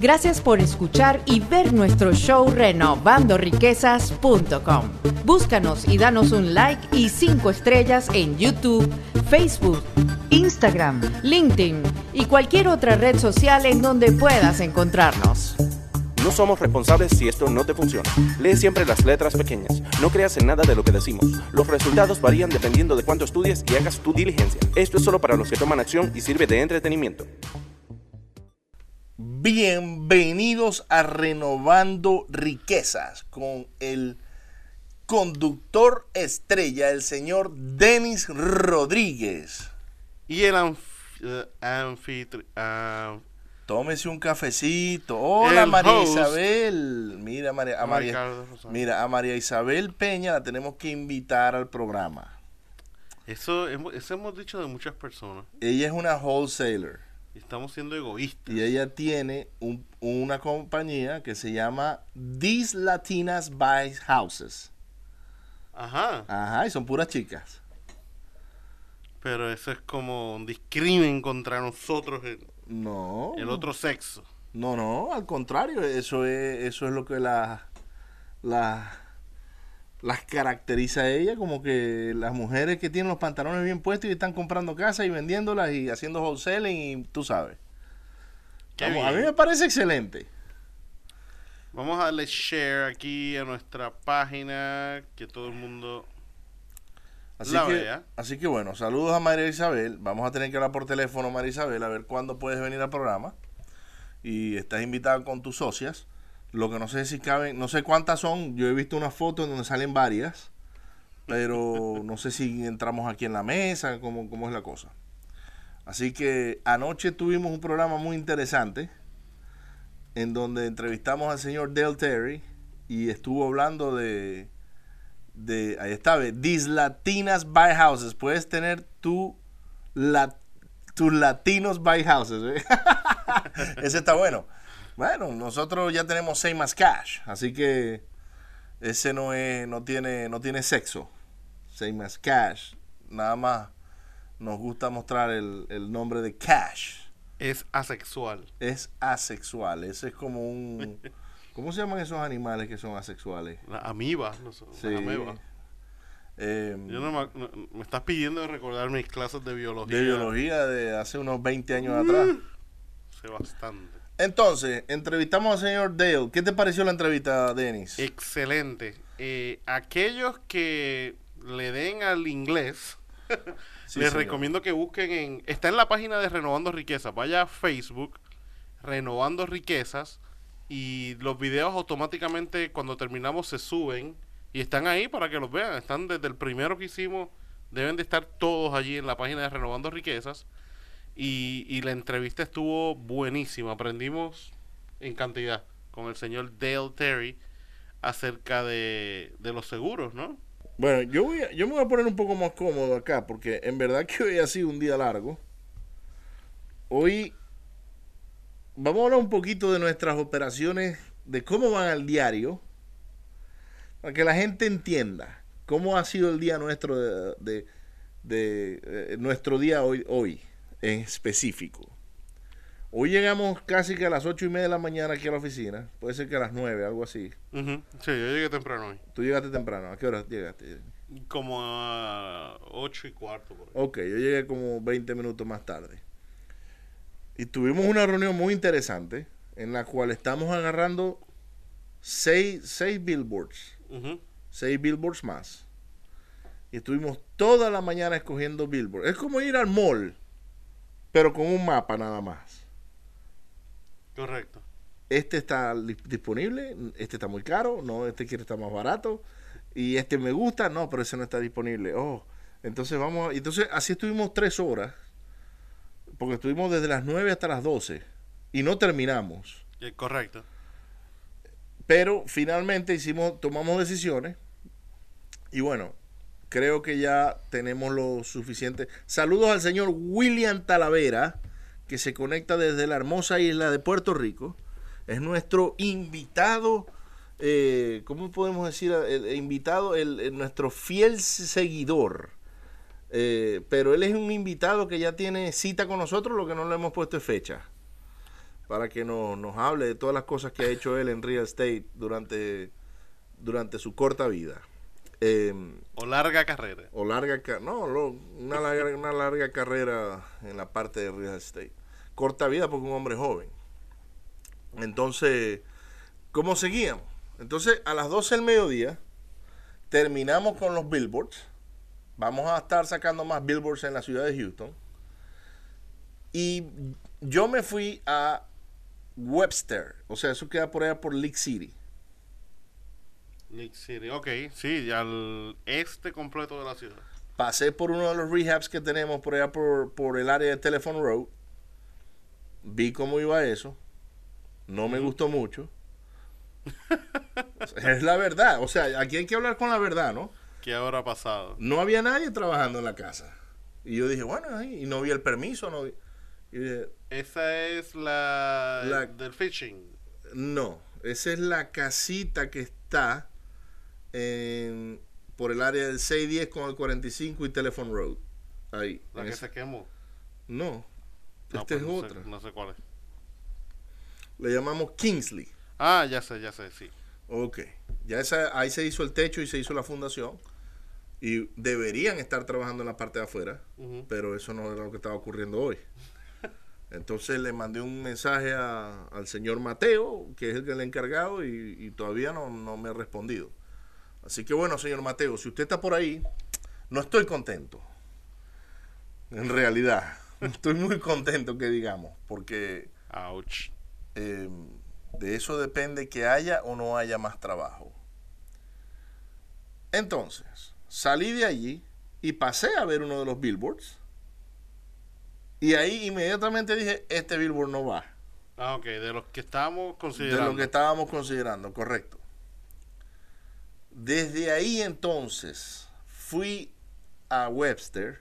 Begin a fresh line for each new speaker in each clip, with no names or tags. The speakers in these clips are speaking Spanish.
Gracias por escuchar y ver nuestro show renovandoriquezas.com. Búscanos y danos un like y cinco estrellas en YouTube, Facebook, Instagram, LinkedIn y cualquier otra red social en donde puedas encontrarnos.
No somos responsables si esto no te funciona. Lee siempre las letras pequeñas. No creas en nada de lo que decimos. Los resultados varían dependiendo de cuánto estudies y hagas tu diligencia. Esto es solo para los que toman acción y sirve de entretenimiento.
Bienvenidos a Renovando Riquezas con el conductor estrella, el señor Denis Rodríguez.
Y el anfitrión.
Tómese un cafecito. Hola María Isabel. Mira, María, a María, mira, a María Isabel Peña la tenemos que invitar al programa.
Eso, eso hemos dicho de muchas personas.
Ella es una wholesaler.
Estamos siendo egoístas.
Y ella tiene una compañía que se llama These Latinas Buy Houses.
Ajá.
Ajá, y son puras chicas.
Pero eso es como un discrimen contra nosotros. El,
no.
El otro sexo.
No, no, al contrario, eso es, eso es lo que la, la, las caracteriza a ella, como que las mujeres que tienen los pantalones bien puestos y están comprando casas y vendiéndolas y haciendo wholesaling y tú sabes. a mí me parece excelente.
Vamos a darle share aquí a nuestra página, que todo el mundo
Así que, así que bueno, saludos a María Isabel. Vamos a tener que hablar por teléfono, María Isabel, a ver cuándo puedes venir al programa. Y estás invitada con tus socias. Lo que no sé si caben, no sé cuántas son. Yo he visto una foto en donde salen varias. Pero no sé si entramos aquí en la mesa, cómo, cómo es la cosa. Así que anoche tuvimos un programa muy interesante en donde entrevistamos al señor Dale Terry y estuvo hablando de de, ahí está, These Latinas Buy Houses. Puedes tener tu, la, tus latinos buy houses. ese está bueno. Bueno, nosotros ya tenemos seis más cash, así que ese no es, no tiene, no tiene sexo. Seis más cash. Nada más nos gusta mostrar el, el nombre de cash.
Es asexual.
Es asexual. Ese es como un ¿Cómo se llaman esos animales que son asexuales?
La amiba, no sé, sí. Em, Yo no me, estás pidiendo de recordar mis clases de biología.
De biología de hace unos 20 años atrás.
Sé bastante.
Entonces, entrevistamos al señor Dale. ¿Qué te pareció la entrevista, Denis?
Excelente. Eh, aquellos que le den al inglés, les recomiendo que busquen en... Está en la página de Renovando Riquezas. Vaya a Facebook, Renovando Riquezas y los videos automáticamente cuando terminamos se suben y están ahí para que los vean. Están desde el primero que hicimos, deben de estar todos allí en la página de Renovando Riquezas. Y, la entrevista estuvo buenísima, aprendimos en cantidad con el señor Dale Terry acerca de, de los seguros, ¿no?
Bueno, yo, voy yo me voy a poner un poco más cómodo acá porque en verdad que hoy ha sido un día largo. Hoy vamos a hablar un poquito de nuestras operaciones, de cómo van al diario, para que la gente entienda cómo ha sido el día nuestro de, eh, nuestro día hoy, hoy en específico. Hoy llegamos casi que a las ocho y media de la mañana aquí a la oficina. Puede ser que a las nueve, algo así.
Sí, yo llegué temprano hoy.
Tú llegaste temprano. ¿A qué hora llegaste?
Como a ocho y cuarto.
Ok, yo llegué como 20 minutos más tarde. Y tuvimos una reunión muy interesante en la cual estamos agarrando seis, seis billboards. Seis billboards más. Y estuvimos toda la mañana escogiendo billboards. Es como ir al mall, pero con un mapa nada más.
Correcto.
Este está disponible, este está muy caro, no, este quiere estar más barato. Y este me gusta, no, pero ese no está disponible. Oh, entonces vamos, entonces así estuvimos tres horas porque estuvimos desde las 9 hasta las 12 y no terminamos.
correcto.
Pero finalmente hicimos, tomamos decisiones y bueno, creo que ya tenemos lo suficiente. Saludos al señor William Talavera, que se conecta desde la hermosa isla de Puerto Rico. Es nuestro invitado, eh, ¿cómo podemos decir? Invitado, el, nuestro fiel seguidor eh, pero él es un invitado que ya tiene cita con nosotros, lo que no le hemos puesto es fecha. para que nos hable de todas las cosas que ha hecho él en real estate durante, durante su corta vida.
Em, o larga carrera.
O larga, no, una larga, una larga carrera en la parte de real estate. Corta vida porque un hombre joven. Entonces, ¿cómo seguíamos? Entonces, a las 12 del mediodía, terminamos con los billboards. Vamos a estar sacando más billboards en la ciudad de Houston. Y yo me fui a Webster. O sea, eso queda por allá por Lake City.
Lake City, ok, sí, al este completo de la ciudad.
Pasé por uno de los rehabs que tenemos por allá por, por el área de Telephone Road. Vi cómo iba eso. No me gustó mucho. es la verdad. O sea, aquí hay que hablar con la verdad, ¿no?
¿Qué habrá pasado?
No había nadie trabajando en la casa. Y yo dije, bueno, y no vi el permiso. No
esa es la, del fishing.
No, esa es la casita que está en, por el área del 610 con el 45 y Telephone Road. Ahí.
¿La que se quemó?
No, esta es
pues
otra.
no sé cuál es.
Le llamamos Kingsley.
Ah, ya sé, ya sé, sí.
Ok. Ya esa, ahí se hizo el techo y se hizo la fundación. Y deberían estar trabajando en la parte de afuera, pero eso no era lo que estaba ocurriendo hoy. Entonces le mandé un mensaje al señor Mateo, que es el que le ha encargado, y, todavía no, me ha respondido. Así que bueno, señor Mateo, si usted está por ahí, no estoy contento. En realidad, estoy muy contento que digamos, porque
Ouch.
Em, de eso depende que haya o no haya más trabajo. Entonces, salí de allí y pasé a ver uno de los billboards y ahí inmediatamente dije, este Billboard no va.
Ah, ok, de los que estábamos considerando.
De los que estábamos considerando, correcto. Desde ahí entonces fui a Webster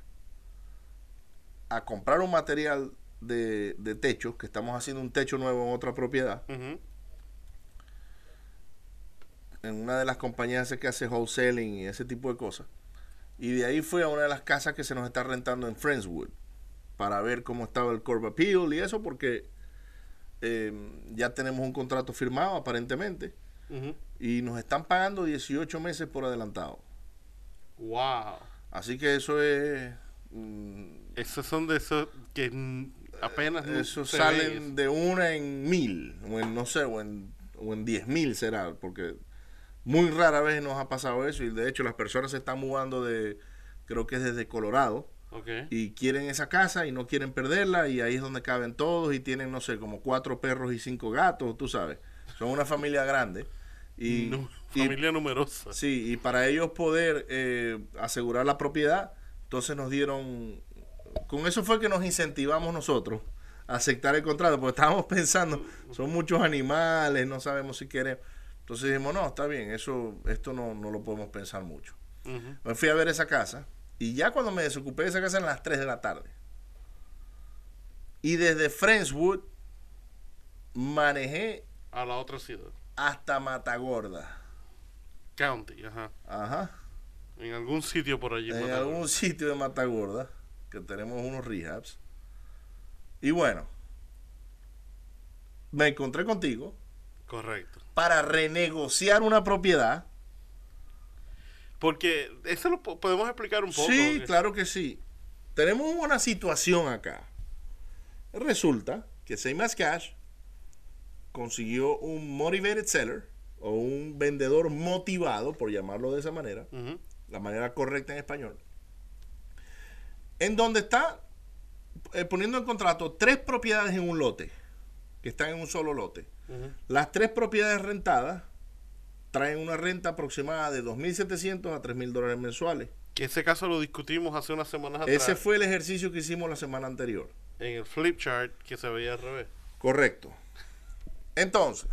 a comprar un material de, techo, que estamos haciendo un techo nuevo en otra propiedad. En una de las compañías que hace wholesaling y ese tipo de cosas. Y de ahí fui a una de las casas que se nos está rentando en Friendswood para ver cómo estaba el Corp Appeal y eso, porque eh, ya tenemos un contrato firmado aparentemente y nos están pagando 18 meses por adelantado.
¡Wow!
Así que eso es. Mm,
esos son de esos que apenas.
Esos salen de una en mil, o en no sé, o en, o en diez mil será, porque muy rara vez nos ha pasado eso y de hecho las personas se están mudando de, creo que es desde Colorado y quieren esa casa y no quieren perderla y ahí es donde caben todos y tienen, no sé, como cuatro perros y cinco gatos, tú sabes. Son una familia grande. Y,
familia numerosa.
Sí, y para ellos poder eh, asegurar la propiedad, entonces nos dieron, con eso fue que nos incentivamos nosotros a aceptar el contrato, porque estábamos pensando, son muchos animales, no sabemos si queremos. Entonces dijimos, no, está bien, eso, esto no, no lo podemos pensar mucho. Me fui a ver esa casa y ya cuando me desocupé de esa casa eran las 3 de la tarde. Y desde Friendswood manejé
a la otra ciudad.
Hasta Matagorda.
County, ajá.
Ajá.
En algún sitio por allí.
En algún sitio de Matagorda, que tenemos unos rehabs. Y bueno, me encontré contigo.
Correcto.
Para renegociar una propiedad
porque eso lo podemos explicar un poco.
Sí, claro que sí. Tenemos una situación acá. Resulta que Same Cash consiguió un motivated seller o un vendedor motivado, por llamarlo de esa manera, la manera correcta en español, en donde está eh, poniendo en contrato tres propiedades en un lote, que están en un solo lote. Las tres propiedades rentadas traen una renta aproximada de 2.700 a 3.000 dólares mensuales.
Que ese caso lo discutimos hace unas semanas
atrás. Ese fue el ejercicio que hicimos la semana anterior.
En el flip chart que se veía al revés.
Correcto. Entonces,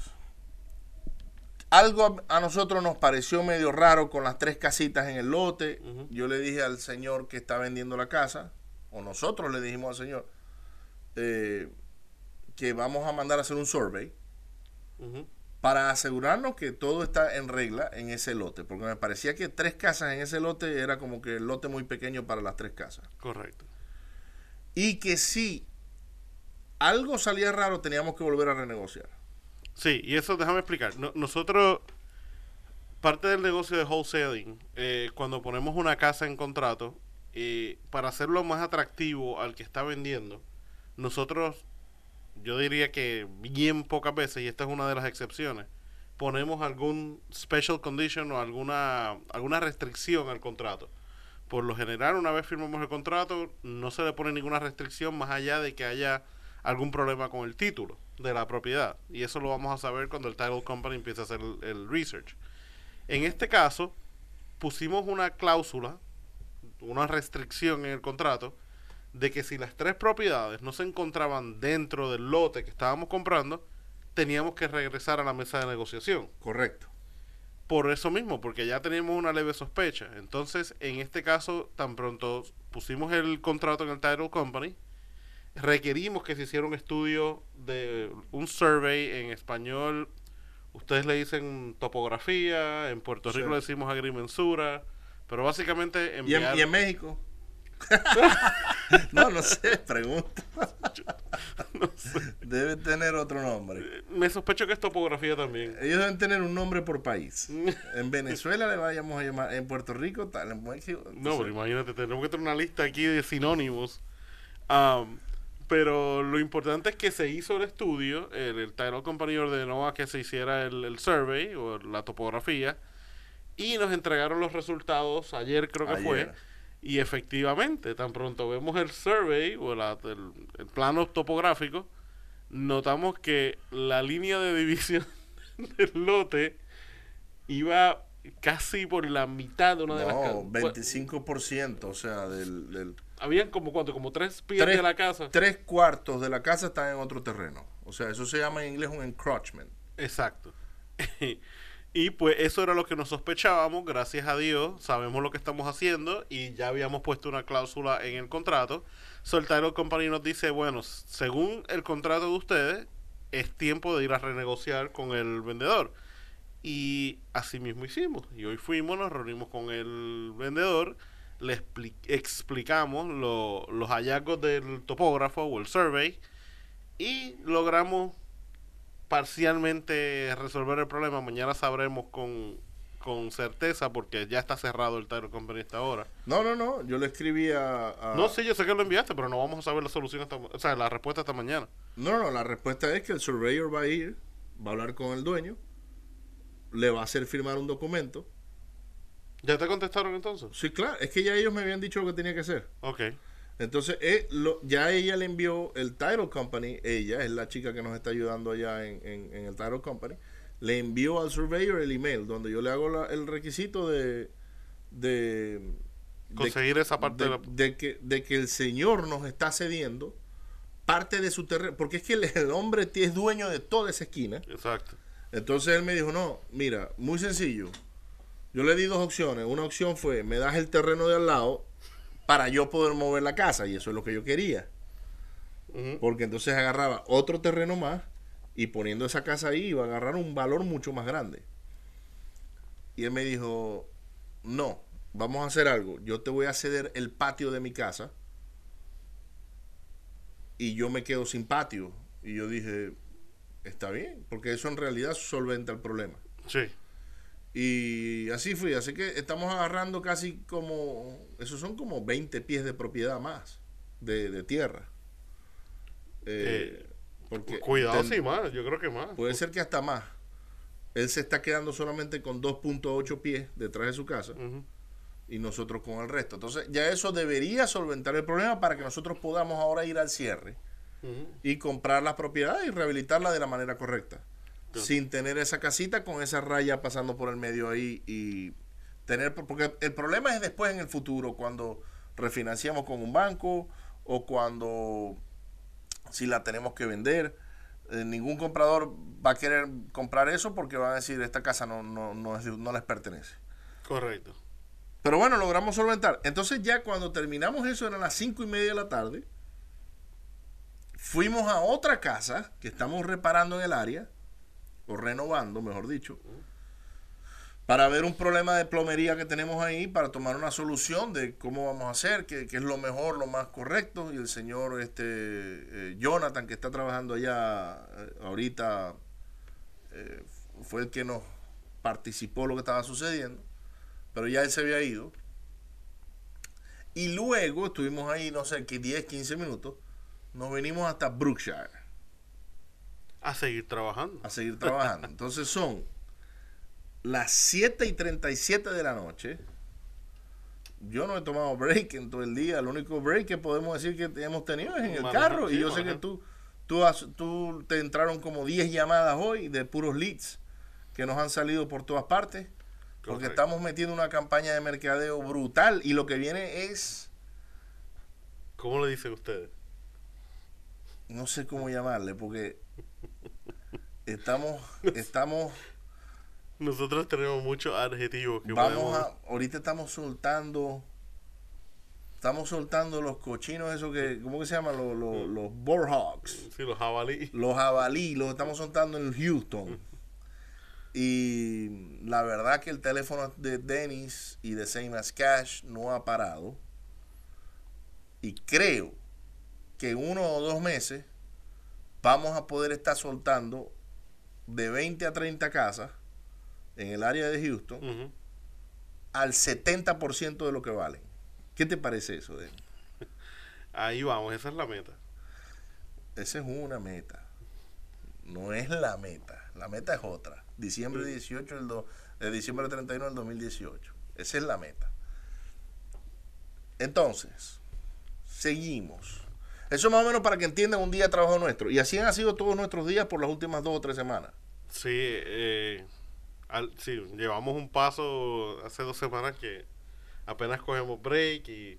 algo a, nosotros nos pareció medio raro con las tres casitas en el lote. Yo le dije al señor que está vendiendo la casa, o nosotros le dijimos al señor, eh, que vamos a mandar a hacer un survey para asegurarnos que todo está en regla en ese lote, porque me parecía que tres casas en ese lote era como que el lote muy pequeño para las tres casas.
Correcto.
Y que si algo salía raro, teníamos que volver a renegociar.
Sí, y eso déjame explicar. nosotros, parte del negocio de wholesaling, eh, cuando ponemos una casa en contrato, eh, para hacerlo más atractivo al que está vendiendo, nosotros, yo diría que bien pocas veces, y esta es una de las excepciones, ponemos algún special condition o alguna, alguna restricción al contrato. Por lo general, una vez firmamos el contrato, no se le pone ninguna restricción más allá de que haya algún problema con el título de la propiedad. Y eso lo vamos a saber cuando el title company empiece a hacer el, research. En este caso, pusimos una cláusula, una restricción en el contrato, de que si las tres propiedades no se encontraban dentro del lote que estábamos comprando, teníamos que regresar a la mesa de negociación.
Correcto.
Por eso mismo, porque ya teníamos una leve sospecha. Entonces, en este caso, tan pronto pusimos el contrato en el title company, requerimos que se hiciera un estudio de un survey en español. Ustedes le dicen topografía, en Puerto Rico le decimos agrimensura, pero básicamente
¿Y, en, México? no, no sé, pregunta. Debe tener otro nombre.
Me sospecho que es topografía también.
Ellos deben tener un nombre por país. En Venezuela le vayamos a llamar, en Puerto Rico, tal, en México.
No, pero imagínate, tenemos que tener una lista aquí de sinónimos. Um, pero lo importante es que se hizo el estudio, el, el Title Company ordenó a que se hiciera el, survey o la topografía y nos entregaron los resultados ayer creo que fue. Y efectivamente, tan pronto vemos el survey o el, plano topográfico, notamos que la línea de división del lote iba casi por la mitad de una de las casas.
25%, o sea, del
habían como cuánto, como tres pies de la casa.
Tres cuartos de la casa están en otro terreno. O sea, eso se llama en inglés un encroachment.
Exacto. y pues eso era lo que nos sospechábamos, gracias a Dios, sabemos lo que estamos haciendo y ya habíamos puesto una cláusula en el contrato. Soltairo Company nos dice, bueno, según el contrato de ustedes, es tiempo de ir a renegociar con el vendedor. Y así mismo hicimos. Y hoy fuimos, nos reunimos con el vendedor le explicamos los hallazgos del topógrafo o el survey y logramos parcialmente resolver el problema. Mañana sabremos con, con certeza porque ya está cerrado el Tyro Company esta hora.
No, no, no, yo le escribí a,
No, sí, yo sé que lo enviaste, pero no vamos a saber la solución hasta, o sea, la respuesta hasta mañana.
No, no, la respuesta es que el surveyor va a ir, va a hablar con el dueño, le va a hacer firmar un documento
¿Ya te contestaron entonces?
Sí, claro. Es que ya ellos me habían dicho lo que tenía que hacer.
Ok.
Entonces, eh, lo, ya ella le envió el Title Company, ella es la chica que nos está ayudando allá en, en, el Title Company, le envió al surveyor el email donde yo le hago el requisito de... de
Conseguir esa parte
de, de, que, de que el señor nos está cediendo parte de su terreno, porque es que el, el hombre es dueño de toda esa esquina.
Exacto.
Entonces él me dijo, no, mira, muy sencillo, yo le di dos opciones. Una opción fue, me das el terreno de al lado para yo poder mover la casa. Y eso es lo que yo quería. Porque entonces agarraba otro terreno más y poniendo esa casa ahí iba a agarrar un valor mucho más grande. Y él me dijo, no, vamos a hacer algo. Yo te voy a ceder el patio de mi casa y yo me quedo sin patio. Y yo dije, está bien, porque eso en realidad solventa el problema.
Sí.
Y así fui, así que estamos agarrando casi como, esos son como 20 pies de propiedad más de, tierra.
Eh, porque cuidado, sí, más, yo creo que más.
Puede ser que hasta más. Él se está quedando solamente con 2.8 pies detrás de su casa y nosotros con el resto. Entonces ya eso debería solventar el problema para que nosotros podamos ahora ir al cierre y comprar la propiedad y rehabilitarla de la manera correcta sin tener esa casita con esa raya pasando por el medio ahí y tener porque el problema es después en el futuro cuando refinanciamos con un banco o cuando si la tenemos que vender eh, ningún comprador va a querer comprar eso porque va a decir esta casa no, no, no, no les pertenece
correcto.
Pero bueno logramos solventar. Entonces ya cuando terminamos eso eran las cinco y media de la tarde fuimos a otra casa que estamos reparando en el área o renovando, mejor dicho, para ver un problema de plomería que tenemos ahí, para tomar una solución de cómo vamos a hacer, qué, es lo mejor, lo más correcto. Y el señor este eh, Jonathan, que está trabajando allá eh, ahorita, eh, fue el que nos participó lo que estaba sucediendo, pero ya él se había ido. Y luego estuvimos ahí, no sé, 10, 15 minutos, nos venimos hasta Brookshire.
A seguir trabajando.
A seguir trabajando. Entonces son las 7 y 37 de la noche. Yo no he tomado break en todo el día. El único break que podemos decir que hemos tenido es en el carro. y yo sé que tú, tú, tú te entraron como 10 llamadas hoy de puros leads que nos han salido por todas partes. Porque estamos metiendo una campaña de mercadeo brutal y lo que viene es...
¿Cómo le dicen ustedes?
No sé cómo llamarle porque estamos... estamos
nosotros tenemos muchos adjetivos
que vamos a ahorita estamos soltando estamos soltando los cochinos esos que cómo que se llaman los los, los
boarhogs sí los jabalí.
Los jabalí los estamos soltando en Houston. Y la verdad que el teléfono de Dennis y de Same as Cash no ha parado. Y creo que uno o dos meses vamos a poder estar soltando de 20 a 30 casas en el área de Houston al 70% de lo que valen. ¿Qué te parece eso, Dennis?
Ahí vamos, esa es la meta.
Esa es una meta. No es la meta. La meta es otra. Diciembre 18 del do, de diciembre 31 del 2018. Esa es la meta. Entonces, seguimos. Eso más o menos para que entiendan un día de trabajo nuestro. Y así han sido todos nuestros días por las últimas dos o tres semanas.
Sí, eh, sí, llevamos un paso hace dos semanas que apenas cogemos break y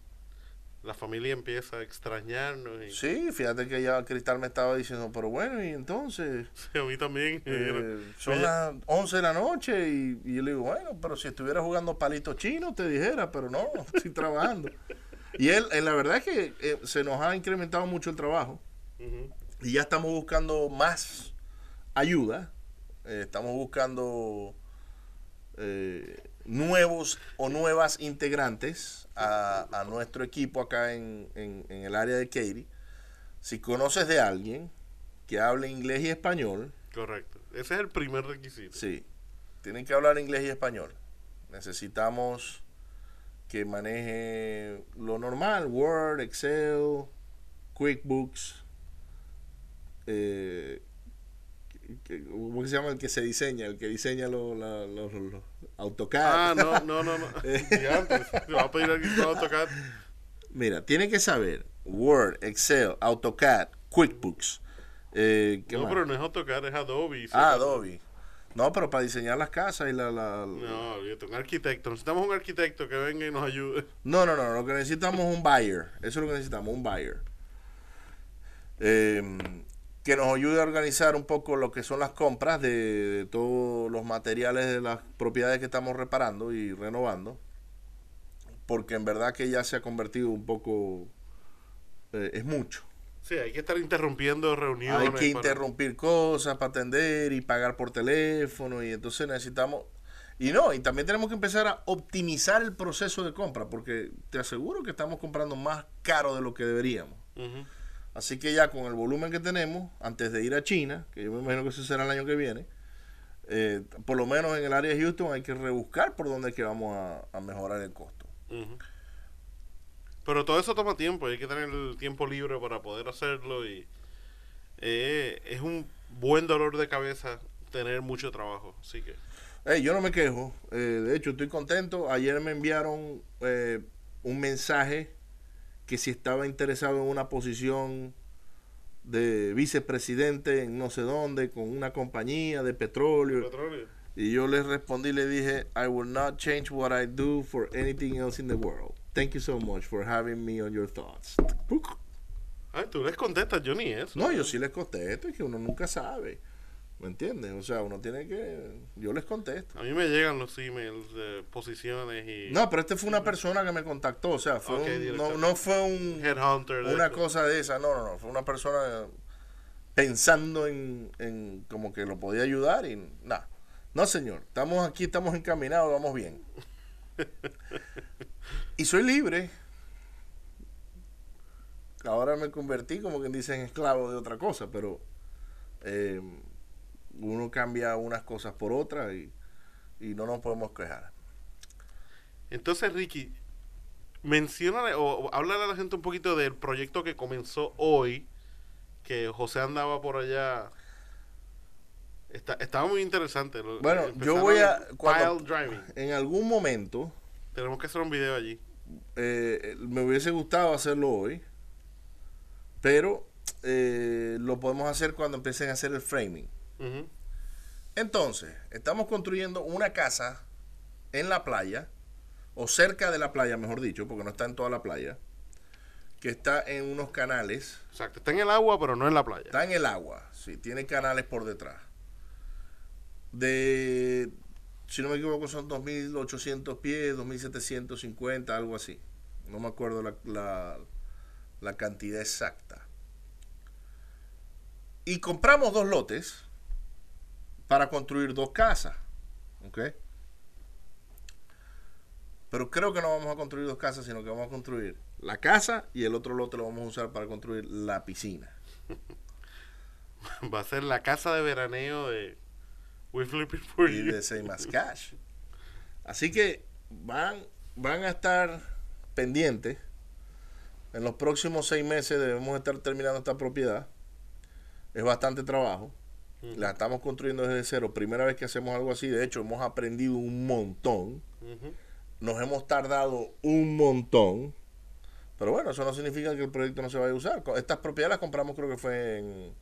la familia empieza a extrañarnos. Y...
Sí, fíjate que ya Cristal me estaba diciendo, pero bueno, y entonces...
Sí, a mí también.
Eh, son las 11 de la noche y, yo le digo, bueno, pero si estuviera jugando palitos chinos te dijera, pero no, estoy trabajando. Y él, en la verdad es que eh, se nos ha incrementado mucho el trabajo y ya estamos buscando más ayuda, eh, estamos buscando nuevos o nuevas integrantes a, nuestro equipo acá en, el área de Katy. Si conoces de alguien que hable inglés y español.
Correcto. Ese es el primer requisito.
Sí. Tienen que hablar inglés y español. Necesitamos que maneje lo normal, Word, Excel, QuickBooks, eh, ¿Cómo se llama el que se diseña? El que diseña los AutoCAD.
Ah, no, no, no. no. va a pedir aquí AutoCAD.
Mira, tiene que saber Word, Excel, AutoCAD, QuickBooks.
Eh, no, pero no es AutoCAD, es Adobe.
Ah, Adobe. No, pero para diseñar las casas y la... la,
No, un arquitecto. Necesitamos un arquitecto que venga y nos ayude.
No, no, no. Lo que necesitamos es un buyer. Eso es lo que necesitamos, un buyer. Eh, que nos ayude a organizar un poco lo que son las compras de, todos los materiales de las propiedades que estamos reparando y renovando, porque en verdad que ya se ha convertido un poco, eh, es mucho.
Sí, hay que estar interrumpiendo reuniones.
Hay que interrumpir cosas para atender y pagar por teléfono y entonces necesitamos... Y no, y también tenemos que empezar a optimizar el proceso de compra, porque te aseguro que estamos comprando más caro de lo que deberíamos. Así que ya con el volumen que tenemos, antes de ir a China, que yo me imagino que eso será el año que viene, eh, por lo menos en el área de Houston hay que rebuscar por dónde es que vamos a, mejorar el costo.
Pero todo eso toma tiempo, hay que tener el tiempo libre para poder hacerlo y eh, es un buen dolor de cabeza tener mucho trabajo, así que...
yo no me quejo, eh, de hecho estoy contento, ayer me enviaron un mensaje que si estaba interesado en una posición de vicepresidente en no sé dónde, con una compañía de petróleo. Y yo le respondí, le dije, I will not change what I do for anything else in the world. Thank you so much for having me on your thoughts.
Ay, tú les contestas, yo ni eso.
No, yo sí les contesto, es que uno nunca sabe. ¿Me entiendes? O sea, uno tiene que... Yo les contesto.
A mí me llegan los emails de posiciones y...
No, pero este fue una persona que me contactó. O sea, fue un, no, fue un...
Headhunter.
una cosa de esa. No, no, no. Fue una persona pensando en, en como que lo podía ayudar y nada. No, señor, estamos aquí, estamos encaminados, vamos bien. y soy libre. Ahora me convertí, como quien dice, en esclavo de otra cosa, pero eh, uno cambia unas cosas por otras y, y no nos podemos quejar.
Entonces, Ricky, menciona o, habla a la gente un poquito del proyecto que comenzó hoy, que José andaba por allá. Está, estaba muy interesante.
Bueno, yo voy a. en algún momento.
Tenemos que hacer un video allí.
Eh, me hubiese gustado hacerlo hoy. Pero eh, lo podemos hacer cuando empiecen a hacer el framing. Entonces, estamos construyendo una casa en la playa o cerca de la playa, mejor dicho, porque no está en toda la playa, que está en unos canales.
Exacto, está en el agua, pero no en la playa.
Está en el agua, sí, tiene canales por detrás. De, si no me equivoco, son 2.800 pies, 2.750, algo así. No me acuerdo la, la, la cantidad exacta. Y compramos dos lotes para construir dos casas. ¿Ok? Pero creo que no vamos a construir dos casas, sino que vamos a construir la casa y el otro lote lo vamos a usar para construir la piscina.
Va a ser la casa de veraneo de We Flipping
for y de Same as Cash. Así que van, van a estar pendientes. En los próximos seis meses debemos estar terminando esta propiedad. Es bastante trabajo. La estamos construyendo desde cero. Primera vez que hacemos algo así. De hecho, hemos aprendido un montón. Nos hemos tardado un montón. Pero bueno, eso no significa que el proyecto no se vaya a usar. Estas propiedades las compramos creo que fue en,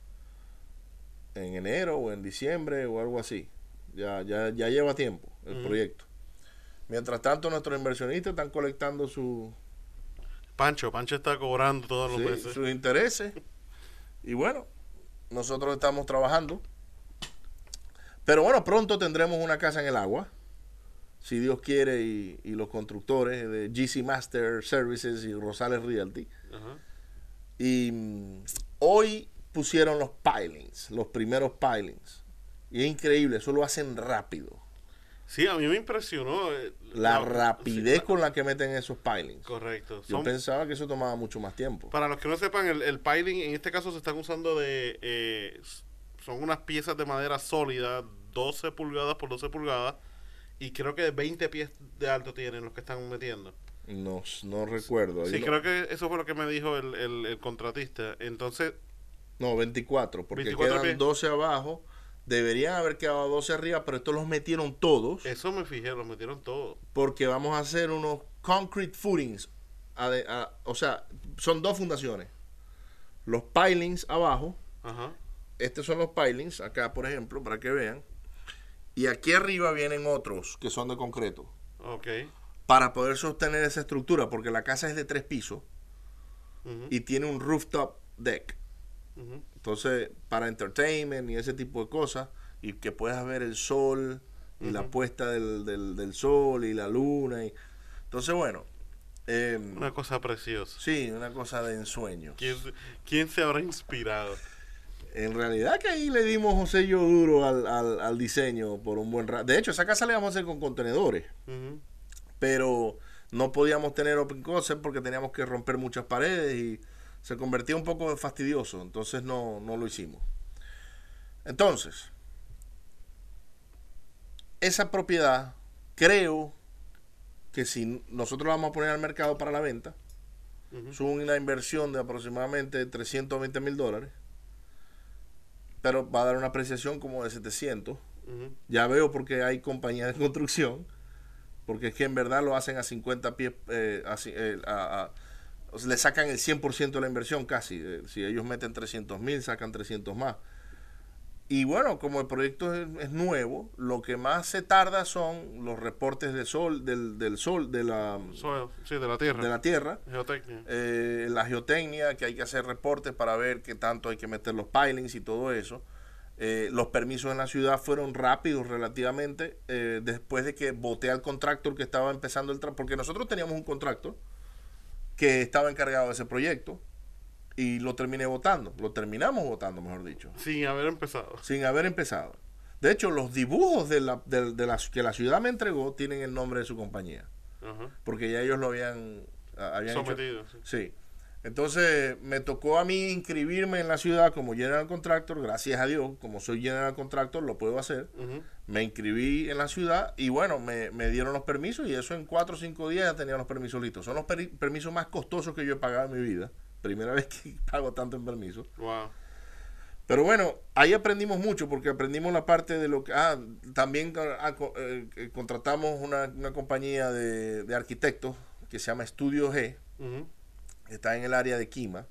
en enero o en diciembre o algo así. Ya, ya, ya lleva tiempo el proyecto. Mientras tanto, nuestros inversionistas están colectando su...
Pancho, Pancho está cobrando todos los meses.
Sus intereses. Y bueno, nosotros estamos trabajando. Pero bueno, pronto tendremos una casa en el agua si Dios quiere, y, los constructores de GC Master Services y Rosales Realty. Y mm, hoy pusieron los pilings, los primeros pilings. Y es increíble, eso lo hacen rápido.
Sí, a mí me impresionó.
Eh, la, rapidez con la que meten esos pilings.
Correcto.
Yo pensaba que eso tomaba mucho más tiempo.
Para los que no sepan, el, piling en este caso se están usando de... Eh, son unas piezas de madera sólida, 12 pulgadas por 12 pulgadas y creo que 20 pies de alto tienen los que están metiendo.
No, no recuerdo.
Sí, creo que eso fue lo que me dijo el, el, contratista. Entonces...
No, 24, porque quedan 12 abajo. Deberían haber quedado 12 arriba, pero estos los metieron todos.
Eso me fijé, los metieron todos.
Porque vamos a hacer unos concrete footings. o sea, son dos fundaciones. Los pilings abajo. Ajá. Estos son los pilings, acá por ejemplo, para que vean. Y aquí arriba vienen otros que son de concreto.
Ok.
Para poder sostener esa estructura, porque la casa es de tres pisos y tiene un rooftop deck. Entonces, para entertainment y ese tipo de cosas, y que puedas ver el sol y la puesta del, del, sol y la luna. Y... Entonces, bueno.
Em, una cosa preciosa.
Sí, una cosa de ensueño.
¿Quién, ¿Quién se habrá inspirado?
En realidad que ahí le dimos un sello duro al, al, diseño por un buen rato. De hecho, esa casa le vamos a hacer con contenedores. Pero no podíamos tener open concept porque teníamos que romper muchas paredes y se convertía un poco fastidioso. Entonces no, no lo hicimos. Entonces, esa propiedad creo que si nosotros la vamos a poner al mercado para la venta, es una inversión de aproximadamente 320 mil dólares pero va a dar una apreciación como de 700. Ya veo porque hay compañías de construcción, porque es que en verdad lo hacen a 50 pies, eh, eh, le sacan el 100% de la inversión casi. Eh, si ellos meten 300 mil, sacan 300 más. Y bueno, como el proyecto es, nuevo, lo que más se tarda son los reportes de sol, del, del sol, de la,
de la tierra.
De la tierra.
Geotecnia.
Eh, la geotecnia, que hay que hacer reportes para ver qué tanto hay que meter los pilings y todo eso. Eh, los permisos en la ciudad fueron rápidos relativamente eh, después de que voté al contractor que estaba empezando el trabajo, porque nosotros teníamos un contrato que estaba encargado de ese proyecto y lo terminé votando. Lo terminamos votando, mejor dicho.
Sin haber empezado.
Sin haber empezado. De hecho, los dibujos de la, de, la, que la ciudad me entregó tienen el nombre de su compañía. Porque ya ellos lo habían, habían
sometido.
sí. Entonces me tocó a mí inscribirme en la ciudad como General Contractor, gracias a Dios, como soy General Contractor lo puedo hacer. Me inscribí en la ciudad y bueno, me, dieron los permisos y eso en cuatro o cinco días ya tenía los permisos listos. Son los permisos más costosos que yo he pagado en mi vida. Primera vez que pago tanto en permisos. Pero bueno, ahí aprendimos mucho porque aprendimos la parte de lo que... Ah, también ah, eh, eh, contratamos una, compañía de, arquitectos que se llama Estudio G está en el área de Kima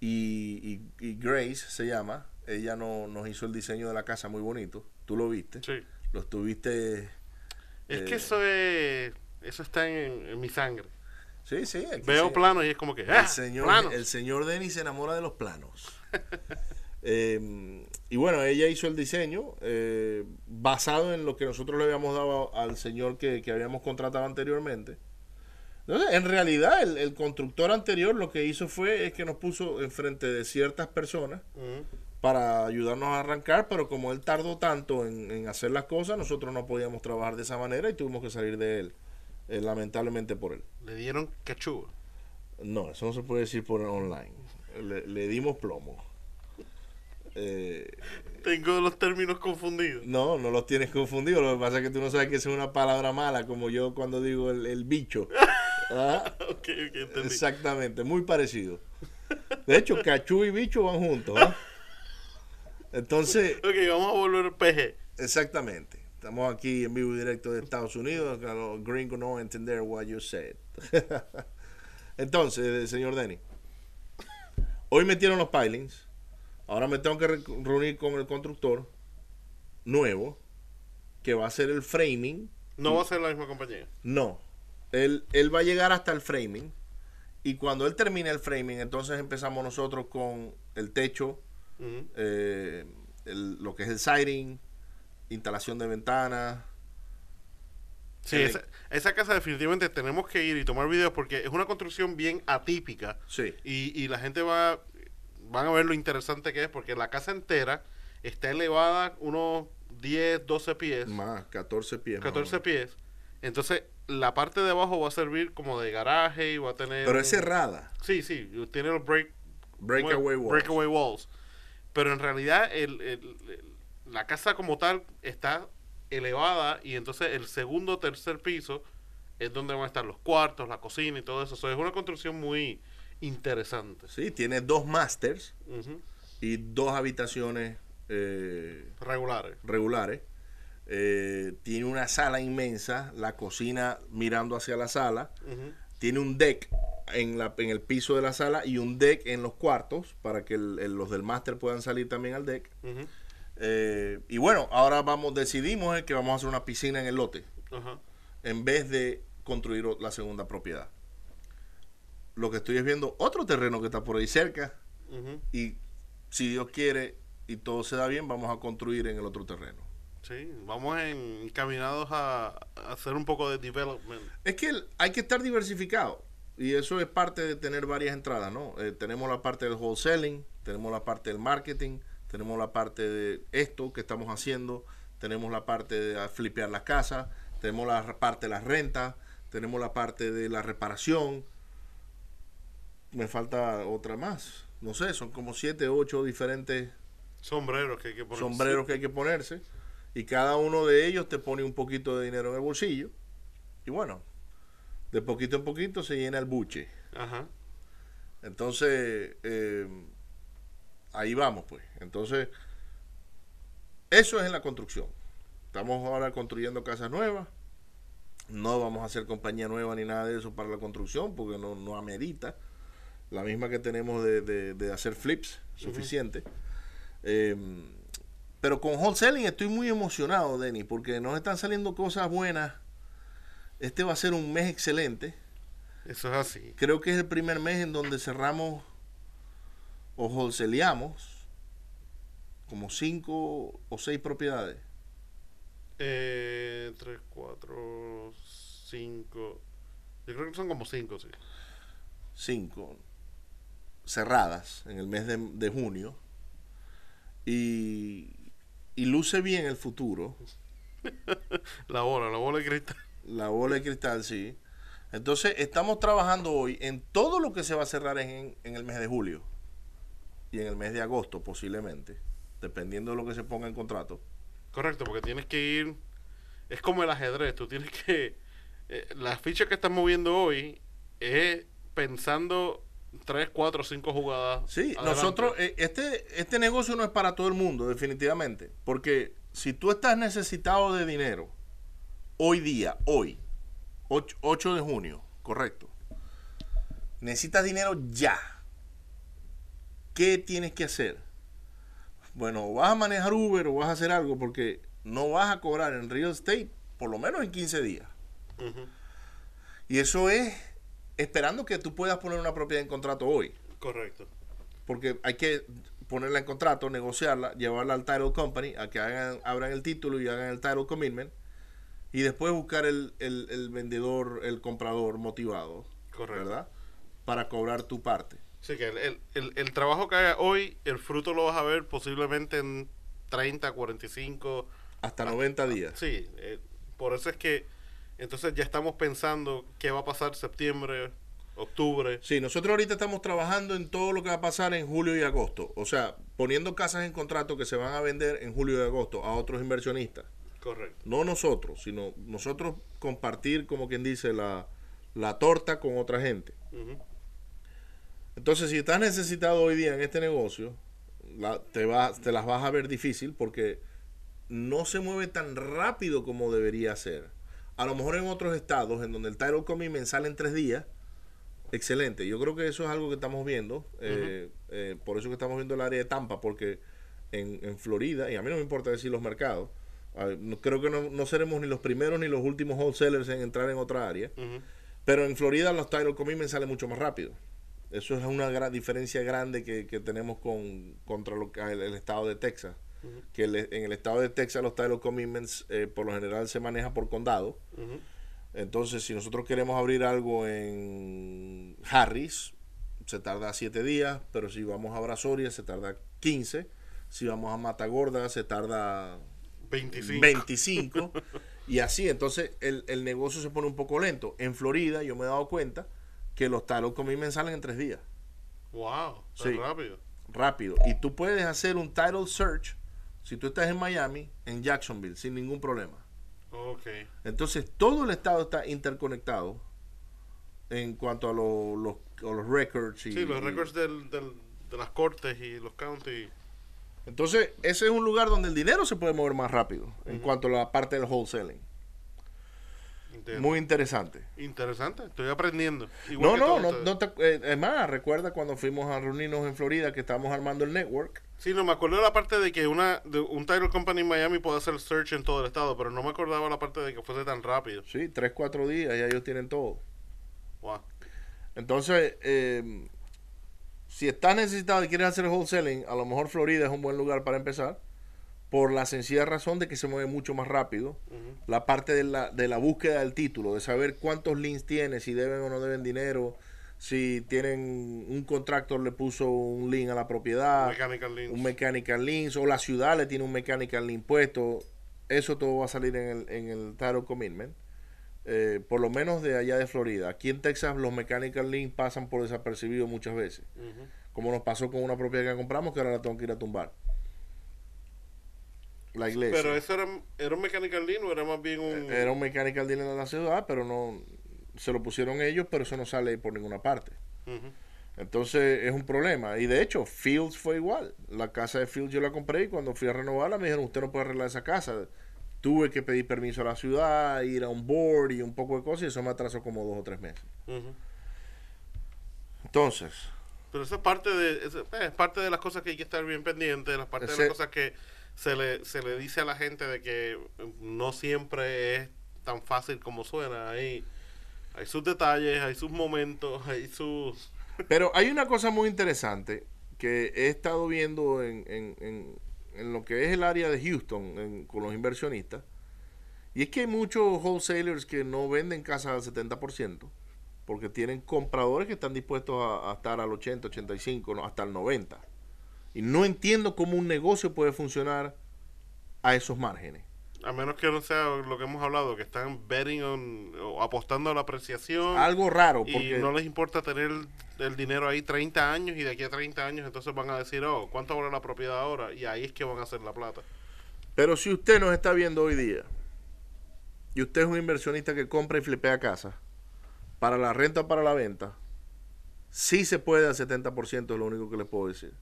y, Grace se llama. Ella no, nos hizo el diseño de la casa muy bonito. Tú lo viste.
Sí.
Lo estuviste.
Es que eh, eso es, eso está en, mi sangre.
Sí, sí.
Veo planos y es como que. el,
ah, señor, el señor Denny se enamora de los planos. Em, y bueno, ella hizo el diseño eh, basado en lo que nosotros le habíamos dado al señor que, que habíamos contratado anteriormente en realidad, el, constructor anterior lo que hizo fue es que nos puso enfrente de ciertas personas para ayudarnos a arrancar, pero como él tardó tanto en, hacer las cosas, nosotros no podíamos trabajar de esa manera y tuvimos que salir de él, eh, lamentablemente por él.
¿Le dieron cachuga?
No, eso no se puede decir por online. Le, dimos plomo.
Eh, Tengo los términos confundidos.
No, no los tienes confundidos. Lo que pasa es que tú no sabes que es una palabra mala, como yo cuando digo el, el bicho. ¿Ah? Exactamente, muy parecido. De hecho, cachú y bicho van juntos. ¿ah? Entonces.
Ok, vamos a volver PG.
Exactamente. Estamos aquí en vivo y directo de Estados Unidos. Los gringos no van a entender what you said. Entonces, señor Denny. Hoy metieron los pilings. Ahora me tengo que reunir con el constructor nuevo que va a hacer el framing.
¿No va a ser la misma compañía?
No, él, él va a llegar hasta el framing. Y cuando él termine el framing, entonces empezamos nosotros con el techo, eh, lo que es el siding, instalación de ventanas.
Sí, esa, esa, casa definitivamente tenemos que ir y tomar videos porque es una construcción bien atípica.
Sí.
Y, y la gente va van a ver lo interesante que es porque la casa entera está elevada unos 10, 12 pies.
Más, 14 pies.
14 pies. Entonces, la parte de abajo va a servir como de garaje y va a tener...
Pero es cerrada.
Sí, sí, tiene los break,
breakaway, walls.
breakaway walls. Pero en realidad el, la casa como tal está elevada y entonces el segundo o tercer piso es donde van a estar los cuartos, la cocina y todo eso. es una construcción muy interesante.
Sí, tiene dos masters y dos habitaciones eh,
regulares.
regulares eh, tiene una sala inmensa, la cocina mirando hacia la sala, tiene un deck en, la, en el piso de la sala y un deck en los cuartos para que los del máster puedan salir también al deck. Eh, y bueno, ahora vamos, decidimos que vamos a hacer una piscina en el lote en vez de construir la segunda propiedad. Lo que estoy es viendo otro terreno que está por ahí cerca y si Dios quiere y todo se da bien, vamos a construir en el otro terreno.
Sí, vamos encaminados a, hacer un poco de development.
Es que hay que estar diversificado y eso es parte de tener varias entradas, ¿no? Eh, tenemos la parte del wholesaling, tenemos la parte del marketing, tenemos la parte de esto que estamos haciendo, tenemos la parte de flipear las casas, tenemos la parte de las rentas, tenemos la parte de la reparación. Me falta otra más. No sé, son como siete, ocho diferentes
sombreros que hay que ponerse.
Sombreros que hay que ponerse y cada uno de ellos te pone un poquito de dinero en el bolsillo y bueno, de poquito en poquito se llena el buche.
Ajá.
Entonces, eh, ahí vamos pues. Entonces, eso es en la construcción. Estamos ahora construyendo casas nuevas. No vamos a hacer compañía nueva ni nada de eso para la construcción porque no, no amerita. La misma que tenemos de, de, hacer flips, suficiente. eh, pero con wholesaling estoy muy emocionado, Denny, porque nos están saliendo cosas buenas. Este va a ser un mes excelente.
Eso es así.
Creo que es el primer mes en donde cerramos o wholesaleamos como cinco o seis propiedades.
Eh, tres, cuatro, cinco. Yo creo que son como cinco, sí.
Cinco cerradas en el mes de, de junio. Y y luce bien el futuro.
la bola, la bola de cristal.
La bola de cristal, sí. Entonces, estamos trabajando hoy en todo lo que se va a cerrar en, en el mes de julio y en el mes de agosto, posiblemente, dependiendo de lo que se ponga en contrato.
Correcto, porque tienes que ir. Es como el ajedrez, tú tienes que. Eh, la ficha que estás moviendo hoy es pensando tres, cuatro, cinco jugadas.
Sí, nosotros, eh, este, este negocio no es para todo el mundo, definitivamente. Porque si tú estás necesitado de dinero, hoy día, hoy, 8, de junio, correcto, necesitas dinero ya. ¿Qué tienes que hacer? Bueno, vas a manejar Uber o vas a hacer algo porque no vas a cobrar en real estate por lo menos en 15 días. Y eso es esperando que tú puedas poner una propiedad en contrato hoy.
Correcto.
Porque hay que ponerla en contrato, negociarla, llevarla al title company a que hagan, abran el título y hagan el title commitment y después buscar el, vendedor, el comprador motivado. Correcto. ¿Verdad? Para cobrar tu parte.
Sí, que el, trabajo que haga hoy, el fruto lo vas a ver posiblemente en 30, 45.
Hasta 90 días.
Sí, eh, por eso es que entonces ya estamos pensando qué va a pasar septiembre, octubre.
Sí, nosotros ahorita estamos trabajando en todo lo que va a pasar en julio y agosto. O sea, poniendo casas en contrato que se van a vender en julio y agosto a otros inversionistas.
Correcto.
No nosotros, sino nosotros compartir, como quien dice, la, torta con otra gente. Entonces, si estás necesitado hoy día en este negocio, te, va, te las vas a ver difícil porque no se mueve tan rápido como debería ser. A lo mejor en otros estados, en donde el title commitment sale en tres días, excelente. Yo creo que eso es algo que estamos viendo. Eh, eh, por eso que estamos viendo el área de Tampa, porque en, Florida, y a mí no me importa decir los mercados, creo que no, seremos ni los primeros ni los últimos wholesalers en entrar en otra área. Pero en Florida los title commitments salen mucho más rápido. Eso es una gran diferencia grande que, tenemos con contra lo, el estado de Texas que en el estado de Texas los title commitments eh, por lo general se maneja por condado. Entonces, si nosotros queremos abrir algo en Harris, se tarda 7 días, pero si vamos a Brasoria se tarda 15, si vamos a Matagorda se tarda
25.
25 y así, entonces el, el, negocio se pone un poco lento. En Florida yo me he dado cuenta que los title commitments salen en 3 días.
Wow, rápido.
Rápido. Y tú puedes hacer un title search si tú estás en Miami, en Jacksonville, sin ningún problema.
Okay.
Entonces, todo el estado está interconectado en cuanto a, los, los records.
Y, sí, los records del, de las cortes y los counties.
Entonces, ese es un lugar donde el dinero se puede mover más rápido en cuanto a la parte del wholesaling. Muy interesante.
Interesante, estoy aprendiendo.
no, no, no, eh, es más, recuerda cuando fuimos a reunirnos en Florida que estábamos armando el network.
Sí, no, me acuerdo de la parte de que una de un title company en Miami puede hacer search en todo el estado, pero no me acordaba la parte de que fuese tan rápido.
Sí, tres, cuatro días y ellos tienen todo. Wow. Entonces, eh, si estás necesitado y quieres hacer wholesaling, a lo mejor Florida es un buen lugar para empezar por la sencilla razón de que se mueve mucho más rápido. La parte de la, de la búsqueda del título, de saber cuántos links tiene, si deben o no deben dinero, si tienen un contractor le puso un link a la propiedad, un mechanical link, o la ciudad le tiene un mechanical link puesto, eso todo va a salir en el, en el title commitment. Eh, por lo menos de allá de Florida. Aquí en Texas los mechanical links pasan por desapercibido muchas veces. Como nos pasó con una propiedad que compramos que ahora la tengo que ir a tumbar la iglesia.
Pero eso era, era un mechanical lean o era más bien un...
Era un mechanical lean en la ciudad, pero no se lo pusieron ellos, pero eso no sale por ninguna parte. Entonces es un problema. Y de hecho, Fields fue igual. La casa de Fields yo la compré y cuando fui a renovarla me dijeron, usted no puede arreglar esa casa. Tuve que pedir permiso a la ciudad, ir a un board y un poco de cosas y eso me atrasó como dos o tres meses. Entonces...
Pero eso es parte de, es, parte de las cosas que hay que estar bien pendientes, las partes de las cosas que se le, se le dice a la gente de que no siempre es tan fácil como suena. Hay, hay sus detalles, hay sus momentos, hay sus...
Pero hay una cosa muy interesante que he estado viendo en, en, en, lo que es el área de Houston con los inversionistas. Y es que hay muchos wholesalers que no venden casas al 70%, porque tienen compradores que están dispuestos a, a estar al 80, 85, no, hasta el 90%. Y no entiendo cómo un negocio puede funcionar a esos márgenes.
A menos que no sea lo que hemos hablado, que están betting o apostando a la apreciación.
Algo raro.
Porque... Y no les importa tener el dinero ahí 30 años y de aquí a 30 años entonces van a decir, oh, ¿cuánto vale la propiedad ahora? Y ahí es que van a hacer la plata.
Pero si usted nos está viendo hoy día y usted es un inversionista que compra y flipea casa, para la renta o para la venta, sí se puede al 70%, es lo único que le puedo decir.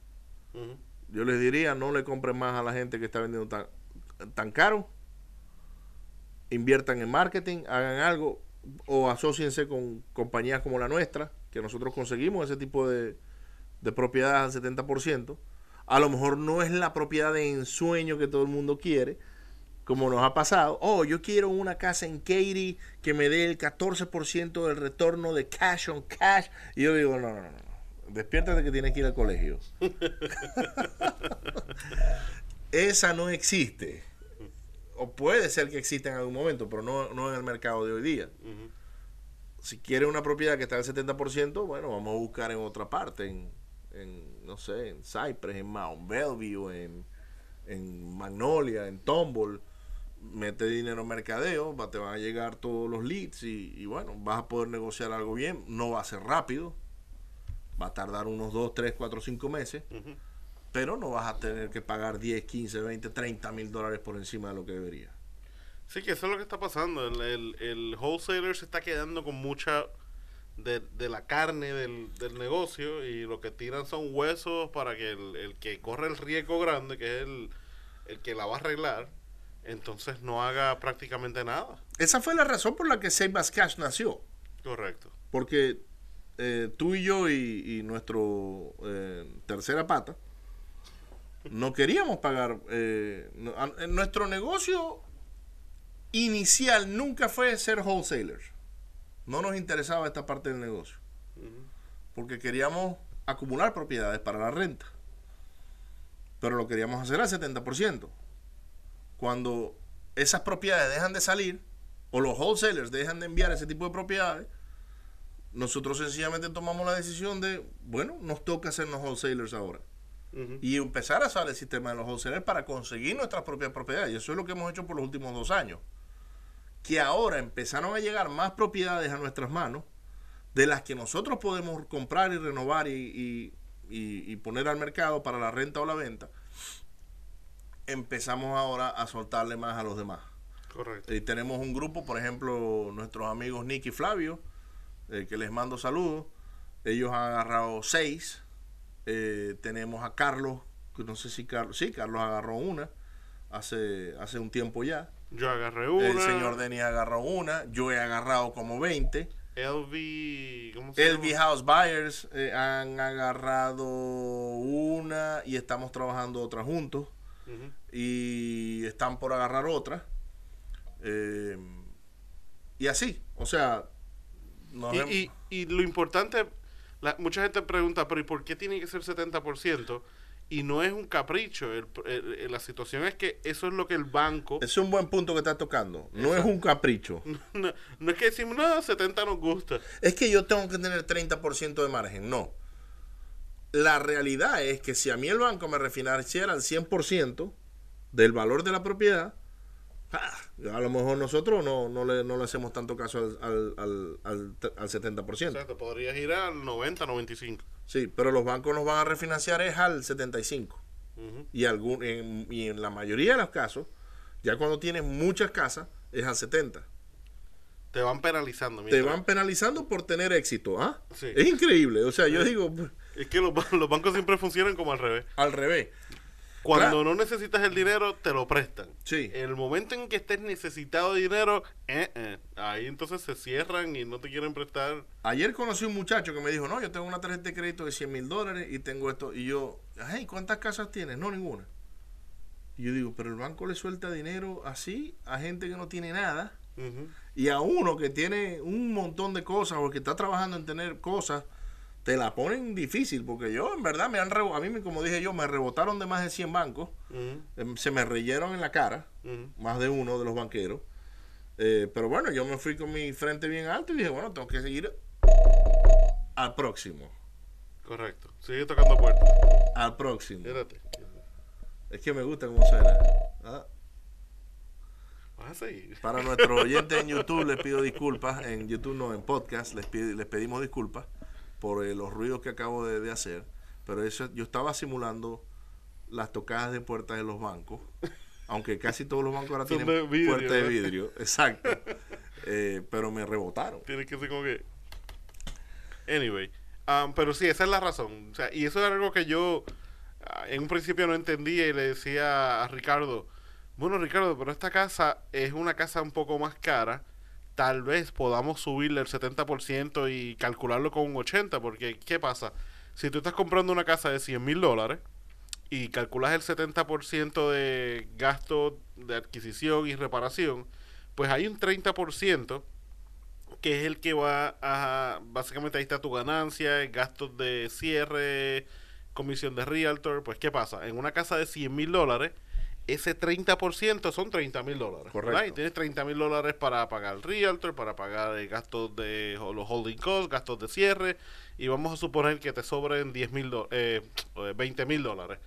Yo les diría, no le compren más a la gente que está vendiendo tan, tan caro inviertan en marketing, hagan algo o asociense con compañías como la nuestra, que nosotros conseguimos ese tipo de, de propiedades al 70%. A lo mejor no es la propiedad de ensueño que todo el mundo quiere, como nos ha pasado. Oh, yo quiero una casa en Katy que me dé el 14% del retorno de cash on cash. Y yo digo, no, no, no. Despiértate que tienes que ir al colegio. Esa no existe o puede ser que exista en algún momento, pero no, no en el mercado de hoy día. Si quiere una propiedad que está al 70%, bueno, vamos a buscar en otra parte, en, en no sé, en Cypress, en Mount Bellevue, en, en Magnolia, en Tomball. Mete dinero en mercadeo, va, te van a llegar todos los leads y, y, bueno, vas a poder negociar algo bien. No va a ser rápido, va a tardar unos 2, 3, 4, 5 meses pero no vas a tener que pagar 10, 15, 20, 30 mil dólares por encima de lo que debería.
Sí, que eso es lo que está pasando. El, el, wholesaler se está quedando con mucha de, la carne del, negocio y lo que tiran son huesos para que el, que corre el riesgo grande, que es el, el que la va a arreglar, entonces no haga prácticamente nada.
Esa fue la razón por la que Save As Cash nació.
Correcto.
Porque eh, tú y yo y, nuestro eh, tercera pata, no queríamos pagar. Eh, nuestro negocio inicial nunca fue ser wholesalers. No nos interesaba esta parte del negocio. Porque queríamos acumular propiedades para la renta. Pero lo queríamos hacer al 70%. Cuando esas propiedades dejan de salir, o los wholesalers dejan de enviar ese tipo de propiedades, nosotros sencillamente tomamos la decisión de, bueno, nos toca hacernos wholesalers ahora y empezar a usar el sistema de los wholesalers para conseguir nuestras propias propiedades. Y eso es lo que hemos hecho por los últimos dos años. Que ahora empezaron a llegar más propiedades a nuestras manos de las que nosotros podemos comprar y renovar y, poner al mercado para la renta o la venta. Empezamos ahora a soltarle más a los demás.
Correcto.
Y tenemos un grupo, por ejemplo, nuestros amigos Nicky y Flavio, eh, que les mando saludos. Ellos han agarrado seis eh, tenemos a Carlos, que no sé si Carlos, sí, Carlos agarró una hace, hace un tiempo ya.
Yo agarré una.
El señor Denis agarró una. Yo he agarrado como 20.
LV,
¿cómo se LV House Buyers eh, han agarrado una y estamos trabajando otra juntos. Y están por agarrar otra. Eh, y así, o sea.
Y, y, lo importante mucha gente pregunta, pero ¿y por qué tiene que ser 70%? Y no es un capricho. la situación es que eso es lo que el banco.
Es un buen punto que está tocando. No es un capricho.
No, es que decimos, no, 70 nos gusta.
Es que yo tengo que tener 30% de margen. No. La realidad es que si a mí el banco me refinanciara al 100% del valor de la propiedad, a lo mejor nosotros no, no, le, no le hacemos tanto caso al, al, al, al 70%.
O te podrías ir al 90, 95.
Sí, pero los bancos nos van a refinanciar es al 75. y, algún, y en la mayoría de los casos, ya cuando tienes muchas casas, es al 70.
Te van penalizando.
Te van penalizando por tener éxito. ¿ah? Es increíble. O sea, yo digo...
Es que los, los bancos siempre funcionan como al revés.
Al revés.
Cuando no necesitas el dinero, te lo prestan.
Sí.
El momento en que estés necesitado de dinero, eh, eh, ahí entonces se cierran y no te quieren prestar.
Ayer conocí un muchacho que me dijo, no, yo tengo una tarjeta de crédito de 100 mil dólares y tengo esto. Y yo, ay, ¿cuántas casas tienes? No, ninguna. Y yo digo, pero el banco le suelta dinero así a gente que no tiene nada. Y a uno que tiene un montón de cosas o que está trabajando en tener cosas te la ponen difícil, porque yo en verdad me han a mí como dije yo, me rebotaron de más de 100 bancos, em, se me reyeron en la cara, más de uno de los banqueros, eh, pero bueno, yo me fui con mi frente bien alto y dije, bueno, tengo que seguir al próximo.
Correcto, sigue tocando puertas.
Al próximo. Es que me gusta cómo suena. Ah. Para nuestros oyentes en YouTube les pido disculpas, en YouTube no, en podcast les, les pedimos disculpas por eh, los ruidos que acabo de, hacer, pero eso yo estaba simulando las tocadas de puertas de los bancos, aunque casi todos los bancos ahora tienen puertas de vidrio, exacto, eh, pero me rebotaron.
Tiene que ser como que... Anyway, um, pero sí, esa es la razón, o sea, y eso es algo que yo ah, en un principio no entendía y le decía a Ricardo, bueno, Ricardo, pero esta casa es una casa un poco más cara. Tal vez podamos subirle el 70% y calcularlo con un 80%, porque ¿qué pasa? Si tú estás comprando una casa de 100 mil dólares y calculas el 70% de gasto de adquisición y reparación, pues hay un 30% que es el que va a, básicamente ahí está tu ganancia, gastos de cierre, comisión de realtor, pues ¿qué pasa? En una casa de 100 mil dólares, ese 30% son 30 mil dólares. Correcto. Y tienes 30 mil dólares para pagar el realtor, para pagar el gastos de los holding costs, gastos de cierre, y vamos a suponer que te sobren 10 mil, eh, 20 mil dólares.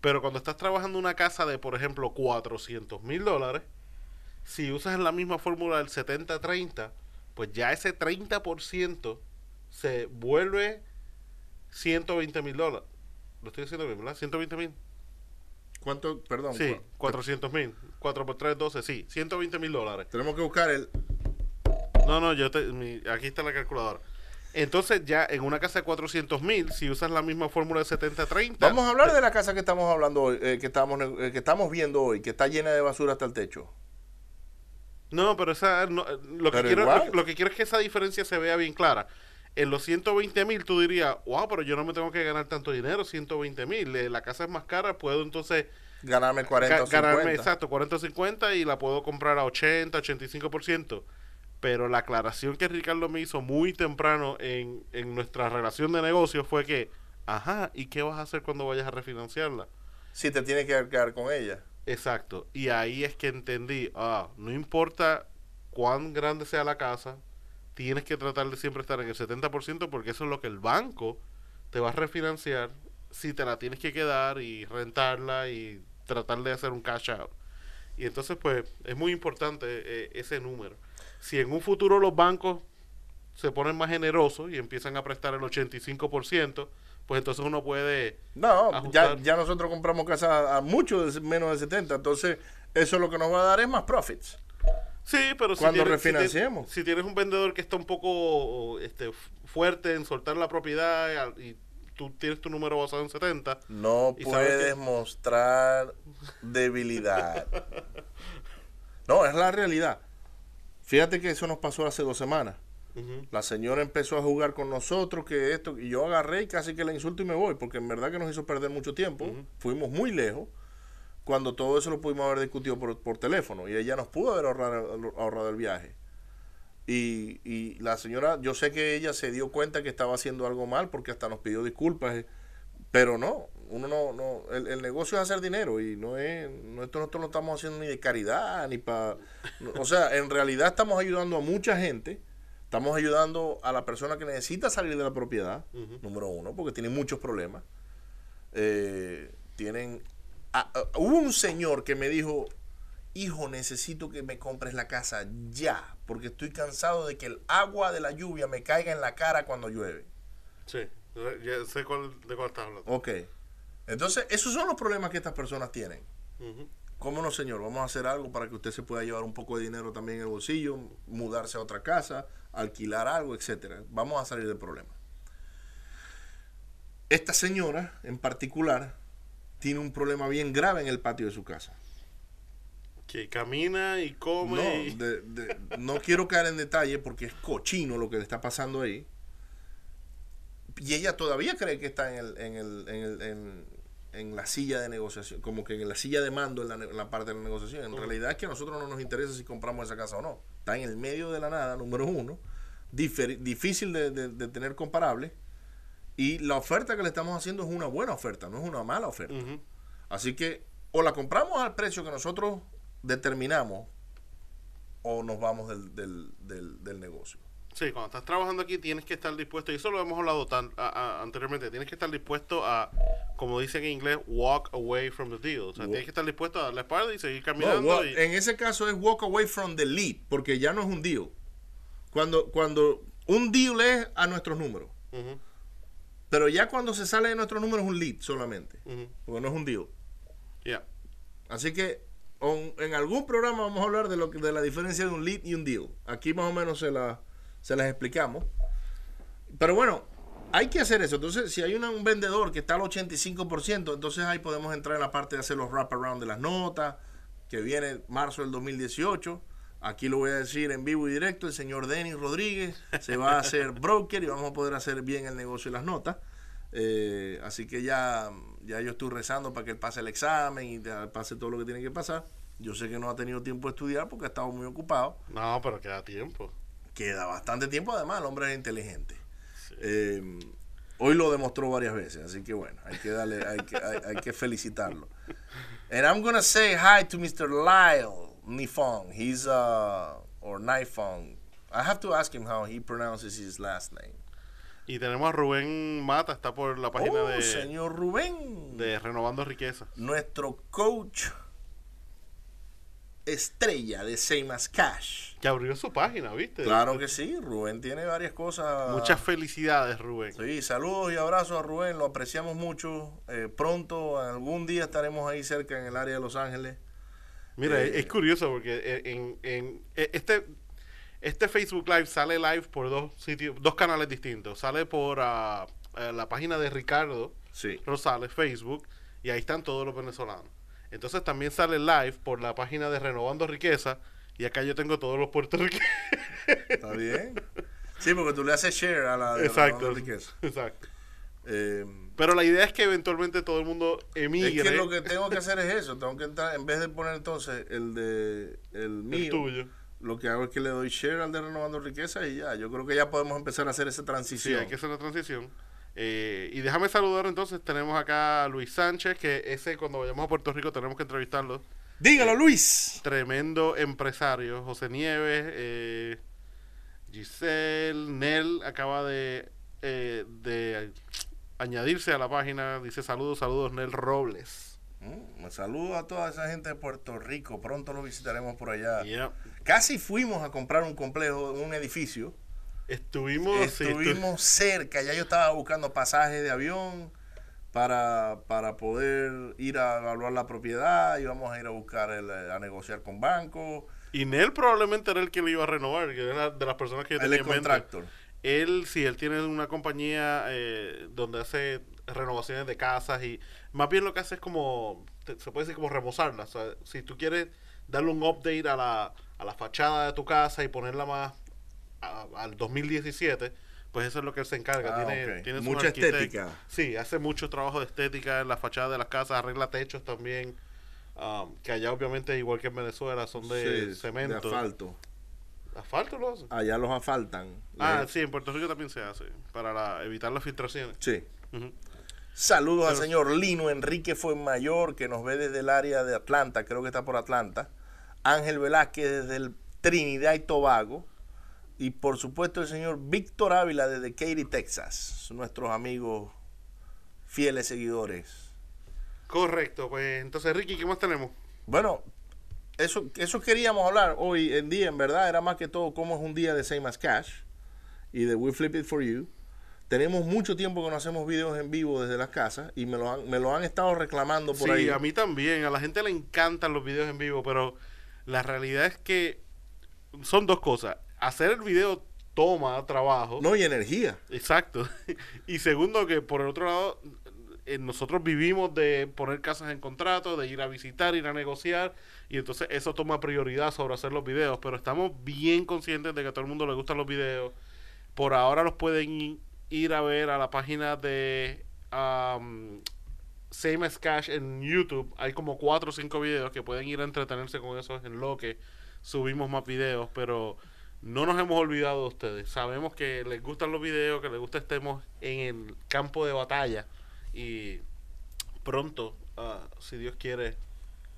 Pero cuando estás trabajando en una casa de, por ejemplo, 400 mil dólares, si usas la misma fórmula del 70-30, pues ya ese 30% se vuelve 120 mil dólares. Lo estoy diciendo bien, ¿verdad? 120 mil.
¿Cuánto? Perdón.
Sí, 400 mil. 4 por 3, 12, sí. 120 mil dólares.
Tenemos que buscar el...
No, no, yo te, aquí está la calculadora. Entonces ya en una casa de 400 mil, si usas la misma fórmula de 70-30...
Vamos a hablar de la casa que estamos hablando hoy, eh, que, estamos, eh, que estamos viendo hoy, que está llena de basura hasta el techo.
No, pero esa, lo, que quiero, lo, que quiero es que esa diferencia se vea bien clara. En los 120 mil tú dirías, wow, pero yo no me tengo que ganar tanto dinero, 120 mil. Eh, la casa es más cara, puedo entonces...
Ganarme 40 o 50. Ganarme,
exacto, 40 o 50 y la puedo comprar a 80, 85%. Pero la aclaración que Ricardo me hizo muy temprano en, en nuestra relación de negocio fue que, ajá, ¿y qué vas a hacer cuando vayas a refinanciarla?
Si te tienes que quedar con ella.
Exacto. Y ahí es que entendí, ah, no importa cuán grande sea la casa, tienes que tratar de siempre estar en el 70% porque eso es lo que el banco te va a refinanciar si te la tienes que quedar y rentarla y tratar de hacer un cash out. Y entonces pues es muy importante eh, ese número. Si en un futuro los bancos se ponen más generosos y empiezan a prestar el 85%, pues entonces uno puede...
No, ya, ya nosotros compramos casa a mucho menos de 70, entonces eso lo que nos va a dar es más profits.
Sí, pero
si cuando refinanciemos.
Si, tienes un vendedor que está un poco este, fuerte en soltar la propiedad y tú tienes tu número basado en 70.
No puedes mostrar debilidad. no, es la realidad. Fíjate que eso nos pasó hace dos semanas. La señora empezó a jugar con nosotros, que esto, y yo agarré y casi que la insulto y me voy, porque en verdad que nos hizo perder mucho tiempo. Fuimos muy lejos cuando todo eso lo pudimos haber discutido por, por teléfono y ella nos pudo haber ahorrado, ahorrado el viaje. Y, y, la señora, yo sé que ella se dio cuenta que estaba haciendo algo mal porque hasta nos pidió disculpas, eh, pero no, uno no, no el, negocio es hacer dinero y no es, no, esto nosotros no estamos haciendo ni de caridad, ni para, o sea, en realidad estamos ayudando a mucha gente, estamos ayudando a la persona que necesita salir de la propiedad, número uno, porque tiene muchos problemas, eh, tienen Hubo un señor que me dijo, hijo, necesito que me compres la casa ya, porque estoy cansado de que el agua de la lluvia me caiga en la cara cuando llueve.
Sí, ya sé cuál, de cuál estás hablando.
Ok. Entonces, esos son los problemas que estas personas tienen. ¿Cómo no, señor? Vamos a hacer algo para que usted se pueda llevar un poco de dinero también en el bolsillo, mudarse a otra casa, alquilar algo, etcétera. Vamos a salir del problema. Esta señora en particular tiene un problema bien grave en el patio de su casa.
Que camina y come.
No, no quiero caer en detalle porque es cochino lo que le está pasando ahí. Y ella todavía cree que está en, el, en, el, en, el, en, la silla de negociación, como que en la silla de mando en la, parte de la negociación. En realidad es que a nosotros no nos interesa si compramos esa casa o no. Está en el medio de la nada, número uno. difícil de, de tener comparable y la oferta que le estamos haciendo es una buena oferta, no es una mala oferta. Así que o la compramos al precio que nosotros determinamos o nos vamos del, del, del, negocio.
Sí, cuando estás trabajando aquí tienes que estar dispuesto, y eso lo hemos hablado tan, anteriormente, tienes que estar dispuesto a, como dicen en inglés, walk away from the deal. O sea, tienes que estar dispuesto a dar la espalda y seguir caminando.
En ese caso es walk away from the lead, porque ya no es un deal. Cuando, cuando un deal es a nuestros números. Pero ya cuando se sale de nuestro número es un lead solamente. Porque no es un deal.
Yeah.
Así que en algún programa vamos a hablar de lo de la diferencia de un lead y un deal. Aquí más o menos se, la, se las explicamos. Pero bueno, hay que hacer eso. Entonces, si hay un vendedor que está al 85%, entonces ahí podemos entrar en la parte de hacer los wraparound de las notas, que viene marzo del 2018. Aquí lo voy a decir en vivo y directo, el señor Denis Rodríguez se va a hacer broker y vamos a poder hacer bien el negocio y las notas. Eh, así que ya, ya yo estoy rezando para que él pase el examen y pase todo lo que tiene que pasar. Yo sé que no ha tenido tiempo de estudiar porque ha estado muy ocupado.
No, pero queda tiempo.
Queda bastante tiempo, además el hombre es inteligente. Eh, hoy lo demostró varias veces, así que bueno, hay que darle, hay que, hay, que felicitarlo. And I'm gonna say hi to Mr. Lyle Nifong. He's uh or Nifong. I have to ask him how he pronounces his last name.
Y tenemos a Rubén Mata, está por la página
oh,
de.
señor Rubén.
De Renovando Riqueza.
Nuestro coach estrella de Seimas Cash.
Que abrió su página, ¿viste?
Claro que sí, Rubén tiene varias cosas.
Muchas felicidades, Rubén.
Sí, saludos y abrazos a Rubén, lo apreciamos mucho. Eh, pronto, algún día estaremos ahí cerca en el área de Los Ángeles.
Mira, es eh, curioso porque eh, en, en, este este Facebook Live sale live por dos sitios, dos canales distintos. Sale por eh, la página de Ricardo Rosales, Facebook, y ahí están todos los venezolanos. Entonces también sale live por la página de Renovando Riqueza, y acá yo tengo todos los puertorriqueños.
Está bien. Sí, porque tú le haces share a la de Renovando Riqueza.
Exacto. Eh, Pero la idea es que eventualmente todo el mundo emigre.
Es que lo que tengo que hacer es eso. Tengo que entrar, en vez de poner entonces el de el mío.
El tuyo
lo que hago es que le doy share al de Renovando Riqueza y ya, yo creo que ya podemos empezar a hacer esa transición.
Sí, hay que hacer la transición. Eh, y déjame saludar entonces, tenemos acá a Luis Sánchez, que ese cuando vayamos a Puerto Rico tenemos que entrevistarlo.
Dígalo, Luis.
Tremendo empresario. José Nieves, eh, Giselle, Nel acaba de, eh, de añadirse a la página. Dice saludos, saludos, Nel Robles.
Mm, un saludo a toda esa gente de Puerto Rico. Pronto lo visitaremos por allá. Casi fuimos a comprar un complejo, un edificio.
Estuvimos,
Estuvimos cerca. Ya yo estaba buscando pasajes de avión para, para poder ir a evaluar la propiedad. Íbamos a ir a buscar, a negociar con bancos.
Y Nel probablemente era el que le iba a renovar, que era de las personas que yo
tenía contractor.
Él, sí, él tiene una compañía eh, donde hace renovaciones de casas y más bien lo que hace es como, se puede decir como remozarla. si tú quieres darle un update a la, a la fachada de tu casa y ponerla más al 2017, pues eso es lo que él se encarga.
Ah,
tiene, tiene
Mucha estética.
Sí, hace mucho trabajo de estética en la fachada de las casas, arregla techos también. Um, que allá obviamente igual que en Venezuela son de cemento.
De asfalto.
¿Asfalto lo hace?
Allá los asfaltan.
Ah, sí, en Puerto Rico también se hace, para evitar las filtraciones.
Sí. Saludos al señor Lino Enrique Fuenmayor, que nos ve desde el área de Atlanta, creo que está por Atlanta. Ángel Velázquez desde el Trinidad y Tobago. Y por supuesto el señor Víctor Ávila desde Katy, Texas. Nuestros amigos fieles seguidores.
Correcto, pues entonces Ricky, ¿qué más tenemos?
Bueno, eso, eso queríamos hablar hoy en día, en verdad, era más que todo cómo es un día de Same as Cash y de We Flip It For You. Tenemos mucho tiempo que no hacemos videos en vivo desde las casas y me lo han, me lo han estado reclamando por ahí.
Sí, a mí también. A la gente le encantan los videos en vivo, pero la realidad es que son dos cosas. Hacer el video toma trabajo.
No, y energía.
Exacto. y segundo, que por el otro lado, eh, nosotros vivimos de poner casas en contrato, de ir a visitar, ir a negociar, y entonces eso toma prioridad sobre hacer los videos, pero estamos bien conscientes de que a todo el mundo le gustan los videos. Por ahora los pueden ir a ver a la página de um, Same as Cash en YouTube. Hay como cuatro o cinco videos que pueden ir a entretenerse con eso en lo que subimos más videos, pero no nos hemos olvidado de ustedes. Sabemos que les gustan los videos, que les gusta estemos en el campo de batalla y pronto, uh, si Dios quiere,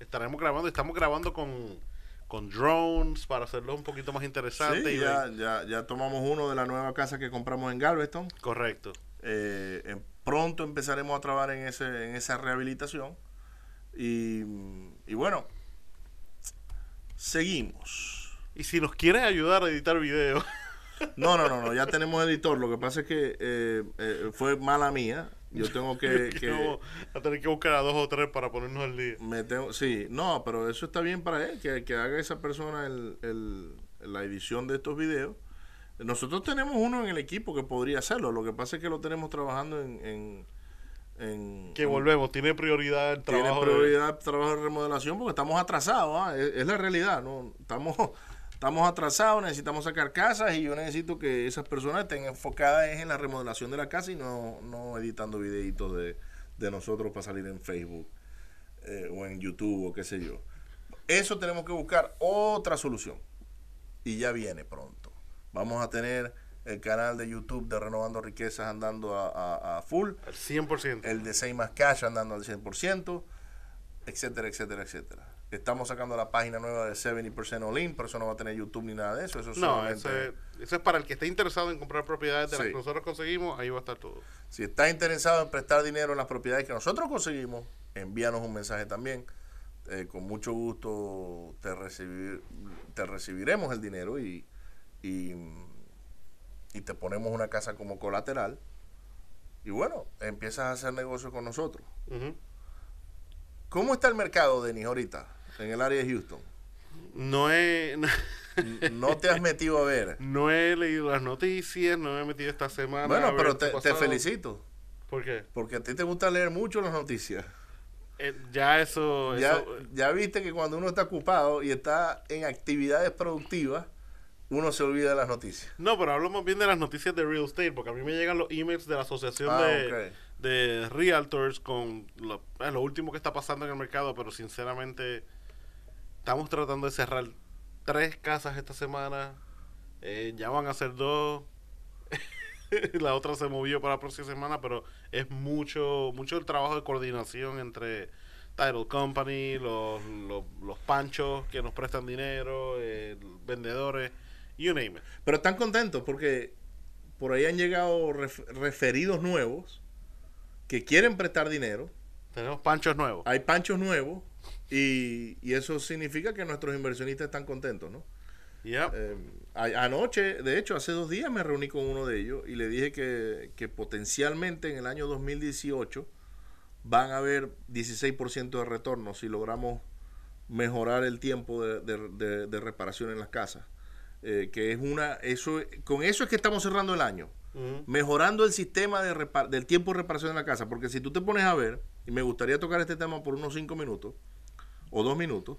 estaremos grabando. Estamos grabando con, con drones para hacerlo un poquito más interesante.
Sí, ya, ya, ya, tomamos uno de la nueva casa que compramos en Galveston.
Correcto.
Eh, pronto empezaremos a trabajar en, ese, en esa rehabilitación. Y, y bueno, seguimos.
Y si nos quieren ayudar a editar videos.
No, no, no, no, ya tenemos editor. Lo que pasa es que eh, eh, fue mala mía. Yo tengo que,
a tener que buscar a dos o tres para ponernos al día.
Me tengo, sí, no, pero eso está bien para él, que, que haga esa persona el, el, la edición de estos videos. Nosotros tenemos uno en el equipo que podría hacerlo. Lo que pasa es que lo tenemos trabajando en, en,
que volvemos, tiene prioridad el
trabajo. Tiene prioridad el trabajo de remodelación porque estamos atrasados, ¿ah? es, es, la realidad, no estamos estamos atrasados, necesitamos sacar casas y yo necesito que esas personas estén enfocadas en la remodelación de la casa y no, no editando videitos de, de nosotros para salir en Facebook eh, o en YouTube o qué sé yo. Eso tenemos que buscar otra solución y ya viene pronto. Vamos a tener el canal de YouTube de Renovando Riquezas andando a, a, full.
Al 100%.
El de Say Más Cash andando al 100%, etcétera, etcétera, etcétera. Estamos sacando la página nueva de 70% All In, pero eso no va a tener YouTube ni nada de eso. Eso,
no, eso es para el que esté interesado en comprar propiedades de las que nosotros conseguimos, ahí va a estar todo.
Si está interesado en prestar dinero en las propiedades que nosotros conseguimos, envíanos un mensaje también. Eh, con mucho gusto te, recibir, te recibiremos el dinero y, y, te ponemos una casa como colateral. Y bueno, empiezas a hacer negocio con nosotros. ¿Cómo está el mercado, Denis, ahorita? En el área de Houston?
No he...
no te has metido a ver.
No he leído las noticias, no me he metido esta semana.
Bueno, pero te, felicito.
¿Por qué?
Porque a ti te gusta leer mucho las noticias.
Eh, ya eso
ya, ya viste que cuando uno está ocupado y está en actividades productivas, uno se olvida de las noticias.
No, pero hablamos bien de las noticias de real estate, porque a mí me llegan los emails de la asociación ah, de, de realtors con lo, eh, lo último que está pasando en el mercado, pero sinceramente estamos tratando de cerrar tres casas esta semana. Eh, ya van a ser dos. la otra se movió para la próxima semana, pero es mucho, mucho el trabajo de coordinación entre Title Company, los, los, panchos que nos prestan dinero, eh, vendedores, you name it.
Pero están contentos porque por ahí han llegado referidos nuevos que quieren prestar dinero.
Tenemos panchos nuevos.
Hay panchos nuevos y, eso significa que nuestros inversionistas están contentos, ¿no? Eh, anoche, de hecho, hace dos días me reuní con uno de ellos y le dije que, que potencialmente en el año 2018 van a haber 16% de retorno si logramos mejorar el tiempo de, de, reparación en las casas. Eh, que es una, eso, con eso es que estamos cerrando el año. Mejorando el sistema de del tiempo de reparación en la casa. Porque si tú te pones a ver, y me gustaría tocar este tema por unos cinco minutos, o dos minutos.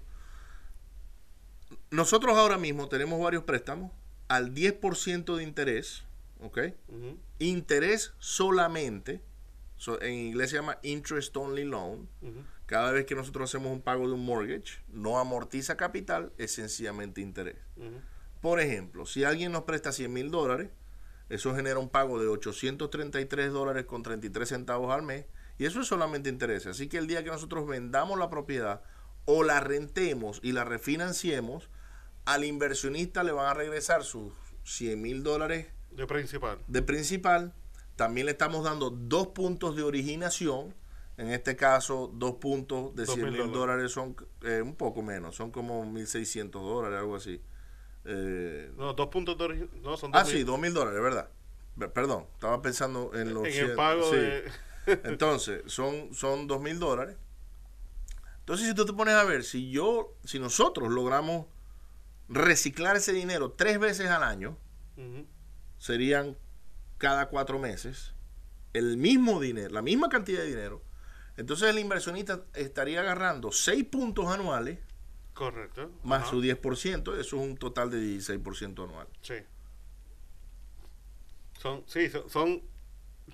Nosotros ahora mismo tenemos varios préstamos al 10% de interés, ¿ok? Interés solamente, en inglés se llama interest only loan. Cada vez que nosotros hacemos un pago de un mortgage, no amortiza capital, es sencillamente interés. Por ejemplo, si alguien nos presta 100 mil dólares, eso genera un pago de 833 dólares con 33 centavos al mes, y eso es solamente interés. Así que el día que nosotros vendamos la propiedad, o la rentemos y la refinanciemos, al inversionista le van a regresar sus 100 mil dólares
de principal.
De principal. También le estamos dando dos puntos de originación. En este caso, dos puntos de 100 mil dólares son eh, un poco menos, son como 1.600 dólares, algo así.
Eh, no, dos puntos de originación. No, son
ah, sí, dos mil dólares, ¿verdad? Perdón, estaba pensando en los...
En el pago de...
Entonces, son, son dos mil dólares entonces, si tú te pones a ver, si yo, si nosotros logramos reciclar ese dinero tres veces al año, serían cada cuatro meses, el mismo dinero, la misma cantidad de dinero, entonces el inversionista estaría agarrando seis puntos anuales.
Correcto.
Más su 10%, eso es un total de 16% anual.
Sí. Son, sí, son,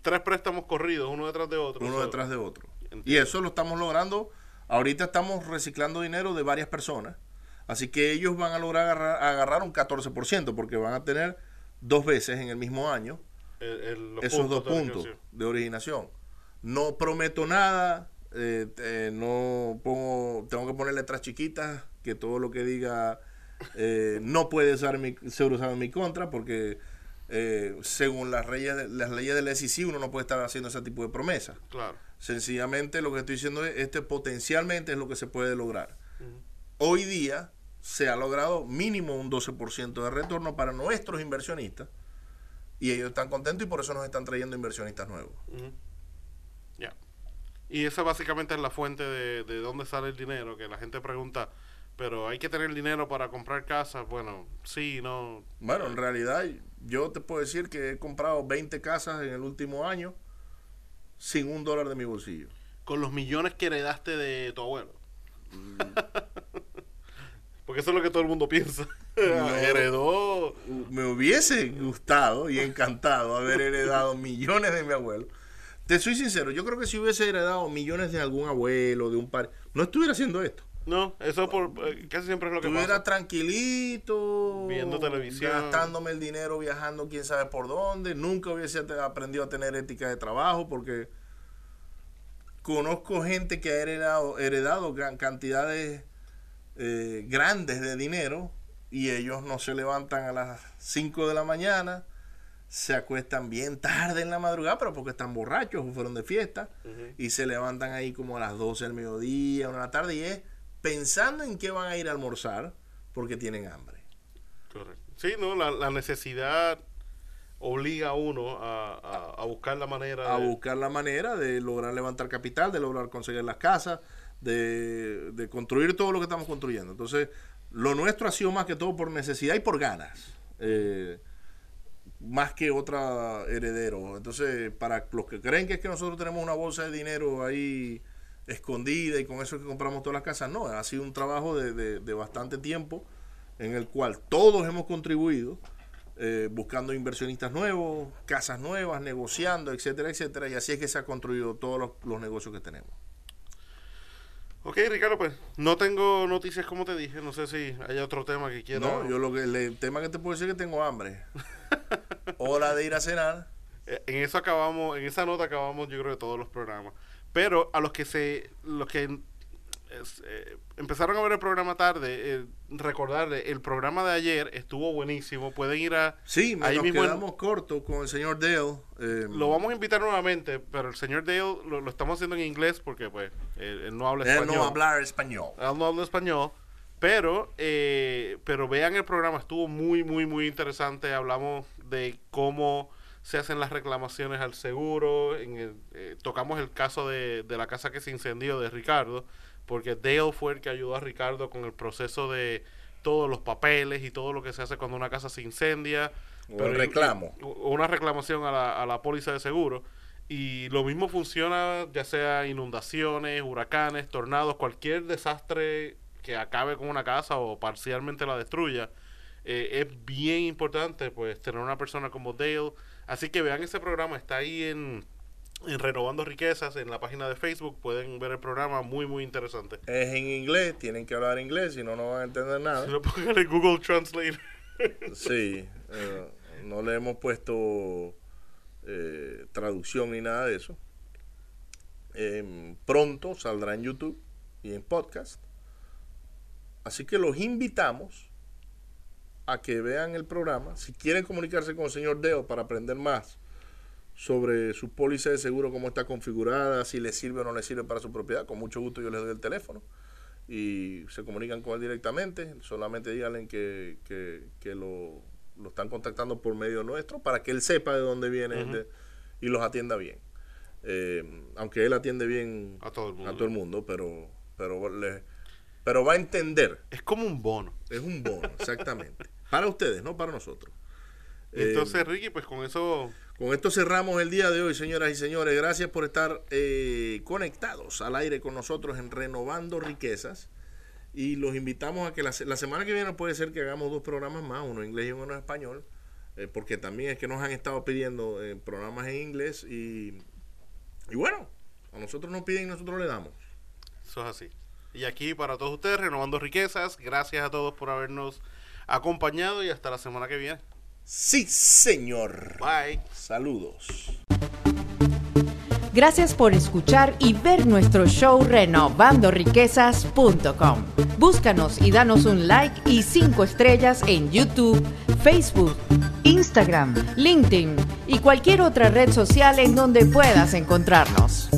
tres préstamos corridos, uno detrás de otro.
Uno detrás de otro. Y eso lo estamos logrando Ahorita estamos reciclando dinero de varias personas, así que ellos van a lograr agarrar, un 14% porque van a tener dos veces en el mismo año esos dos puntos de originación. No prometo nada, eh, no pongo, tengo que poner letras chiquitas, que todo lo que diga Eh, no puede ser, ser usado en mi contra porque eh, según las leyes, de, las leyes del SEC uno no puede estar haciendo ese tipo de promesas.
Claro.
Sencillamente lo que estoy diciendo es, este potencialmente es lo que se puede lograr. Hoy día se ha logrado mínimo un 12% de retorno para nuestros inversionistas y ellos están contentos y por eso nos están trayendo inversionistas nuevos.
Y esa básicamente es la fuente de, de dónde sale el dinero, que la gente pregunta, pero hay que tener dinero para comprar casas. Bueno, sí, no.
Bueno, en realidad yo te puedo decir que he comprado 20 casas en el último año sin un dólar de mi bolsillo.
Con los millones que heredaste de tu abuelo. Porque eso es lo que todo el mundo piensa. Heredó.
Me hubiese gustado y encantado haber heredado millones de mi abuelo. Te soy sincero, yo creo que si hubiese heredado millones de algún abuelo, de un par, no estuviera haciendo esto.
No, eso por, eh, casi siempre es lo que
Estuviera pasa. tranquilito.
Viendo televisión.
Gastándome el dinero, viajando quién sabe por dónde. Nunca hubiese aprendido a tener ética de trabajo porque conozco gente que ha heredado, heredado cantidades eh, grandes de dinero y ellos no se levantan a las 5 de la mañana, se acuestan bien tarde en la madrugada, pero porque están borrachos o fueron de fiesta, y se levantan ahí como a las 12 del mediodía, una de la tarde, y es pensando en qué van a ir a almorzar porque tienen hambre.
Correcto. Sí, no, la, necesidad obliga a uno a, buscar la manera.
A buscar la manera de lograr levantar capital, de lograr conseguir las casas, de, construir todo lo que estamos construyendo. Entonces, lo nuestro ha sido más que todo por necesidad y por ganas. Eh, más que otra heredero. Entonces, para los que creen que es que nosotros tenemos una bolsa de dinero ahí escondida y con eso que compramos todas las casas. No, ha sido un trabajo de, bastante tiempo en el cual todos hemos contribuido, eh, buscando inversionistas nuevos, casas nuevas, negociando, etcétera, etcétera. Y así es que se ha construido todos los, negocios que tenemos.
Ok, Ricardo, pues no tengo noticias como te dije, no sé si hay otro tema que quiero.
No, yo lo que el tema que te puedo decir es que tengo hambre. Hora de ir a cenar.
Eh, en eso acabamos, en esa nota acabamos yo creo de todos los programas. Pero a los que se los que eh, empezaron a ver el programa tarde, eh, recordarle, el programa de ayer estuvo buenísimo. Pueden ir a.
Sí, ahí nos mismo quedamos cortos con el señor Dale.
Eh, lo vamos a invitar nuevamente, pero el señor Dale lo, estamos haciendo en inglés porque, pues, él, no habla español.
Él no habla español.
Él no habla español. Pero, pero vean el programa, estuvo muy, muy, muy interesante. Hablamos de cómo se hacen las reclamaciones al seguro. En eh, tocamos el caso de, la casa que se incendió de Ricardo, porque Dale fue el que ayudó a Ricardo con el proceso de todos los papeles y todo lo que se hace cuando una casa se incendia.
pero reclamo.
Una reclamación a la, a la póliza de seguro. Y lo mismo funciona ya sea inundaciones, huracanes, tornados, cualquier desastre que acabe con una casa o parcialmente la destruya. Eh, es bien importante pues tener una persona como Dale Así que vean ese programa, está ahí en, Renovando Riquezas, en la página de Facebook, pueden ver el programa, muy, muy interesante.
Es en inglés, tienen que hablar inglés, si no, no van a entender nada.
Si no, pongan Google Translate.
sí, eh, no le hemos puesto eh, traducción ni nada de eso. Em, pronto saldrá en YouTube y en podcast. Así que los invitamos a que vean el programa. Si quieren comunicarse con el señor Deo para aprender más sobre su póliza de seguro, cómo está configurada, si le sirve o no le sirve para su propiedad, con mucho gusto yo les doy el teléfono y se comunican con él directamente. Solamente díganle que, que, lo, lo, están contactando por medio nuestro para que él sepa de dónde viene y los atienda bien. Eh, aunque él atiende bien
a todo el mundo,
a todo el mundo pero, pero, le, pero va a entender.
Es como un bono.
Es un bono, exactamente. Para ustedes, no para nosotros.
Entonces, eh, Ricky, pues con eso...
Con esto cerramos el día de hoy, señoras y señores. Gracias por estar eh, conectados al aire con nosotros en Renovando Riquezas. Y los invitamos a que la, semana que viene puede ser que hagamos dos programas más, uno en inglés y uno en español, eh, porque también es que nos han estado pidiendo programas en inglés y, y bueno, a nosotros nos piden y nosotros le damos.
Eso es así. Y aquí para todos ustedes, Renovando Riquezas, gracias a todos por habernos acompañado y hasta la semana que viene.
Sí, señor.
Bye.
Saludos.
Gracias por escuchar y ver nuestro show renovandoriquezas.com. Búscanos y danos un like y cinco estrellas en YouTube, Facebook, Instagram, LinkedIn y cualquier otra red social en donde puedas encontrarnos.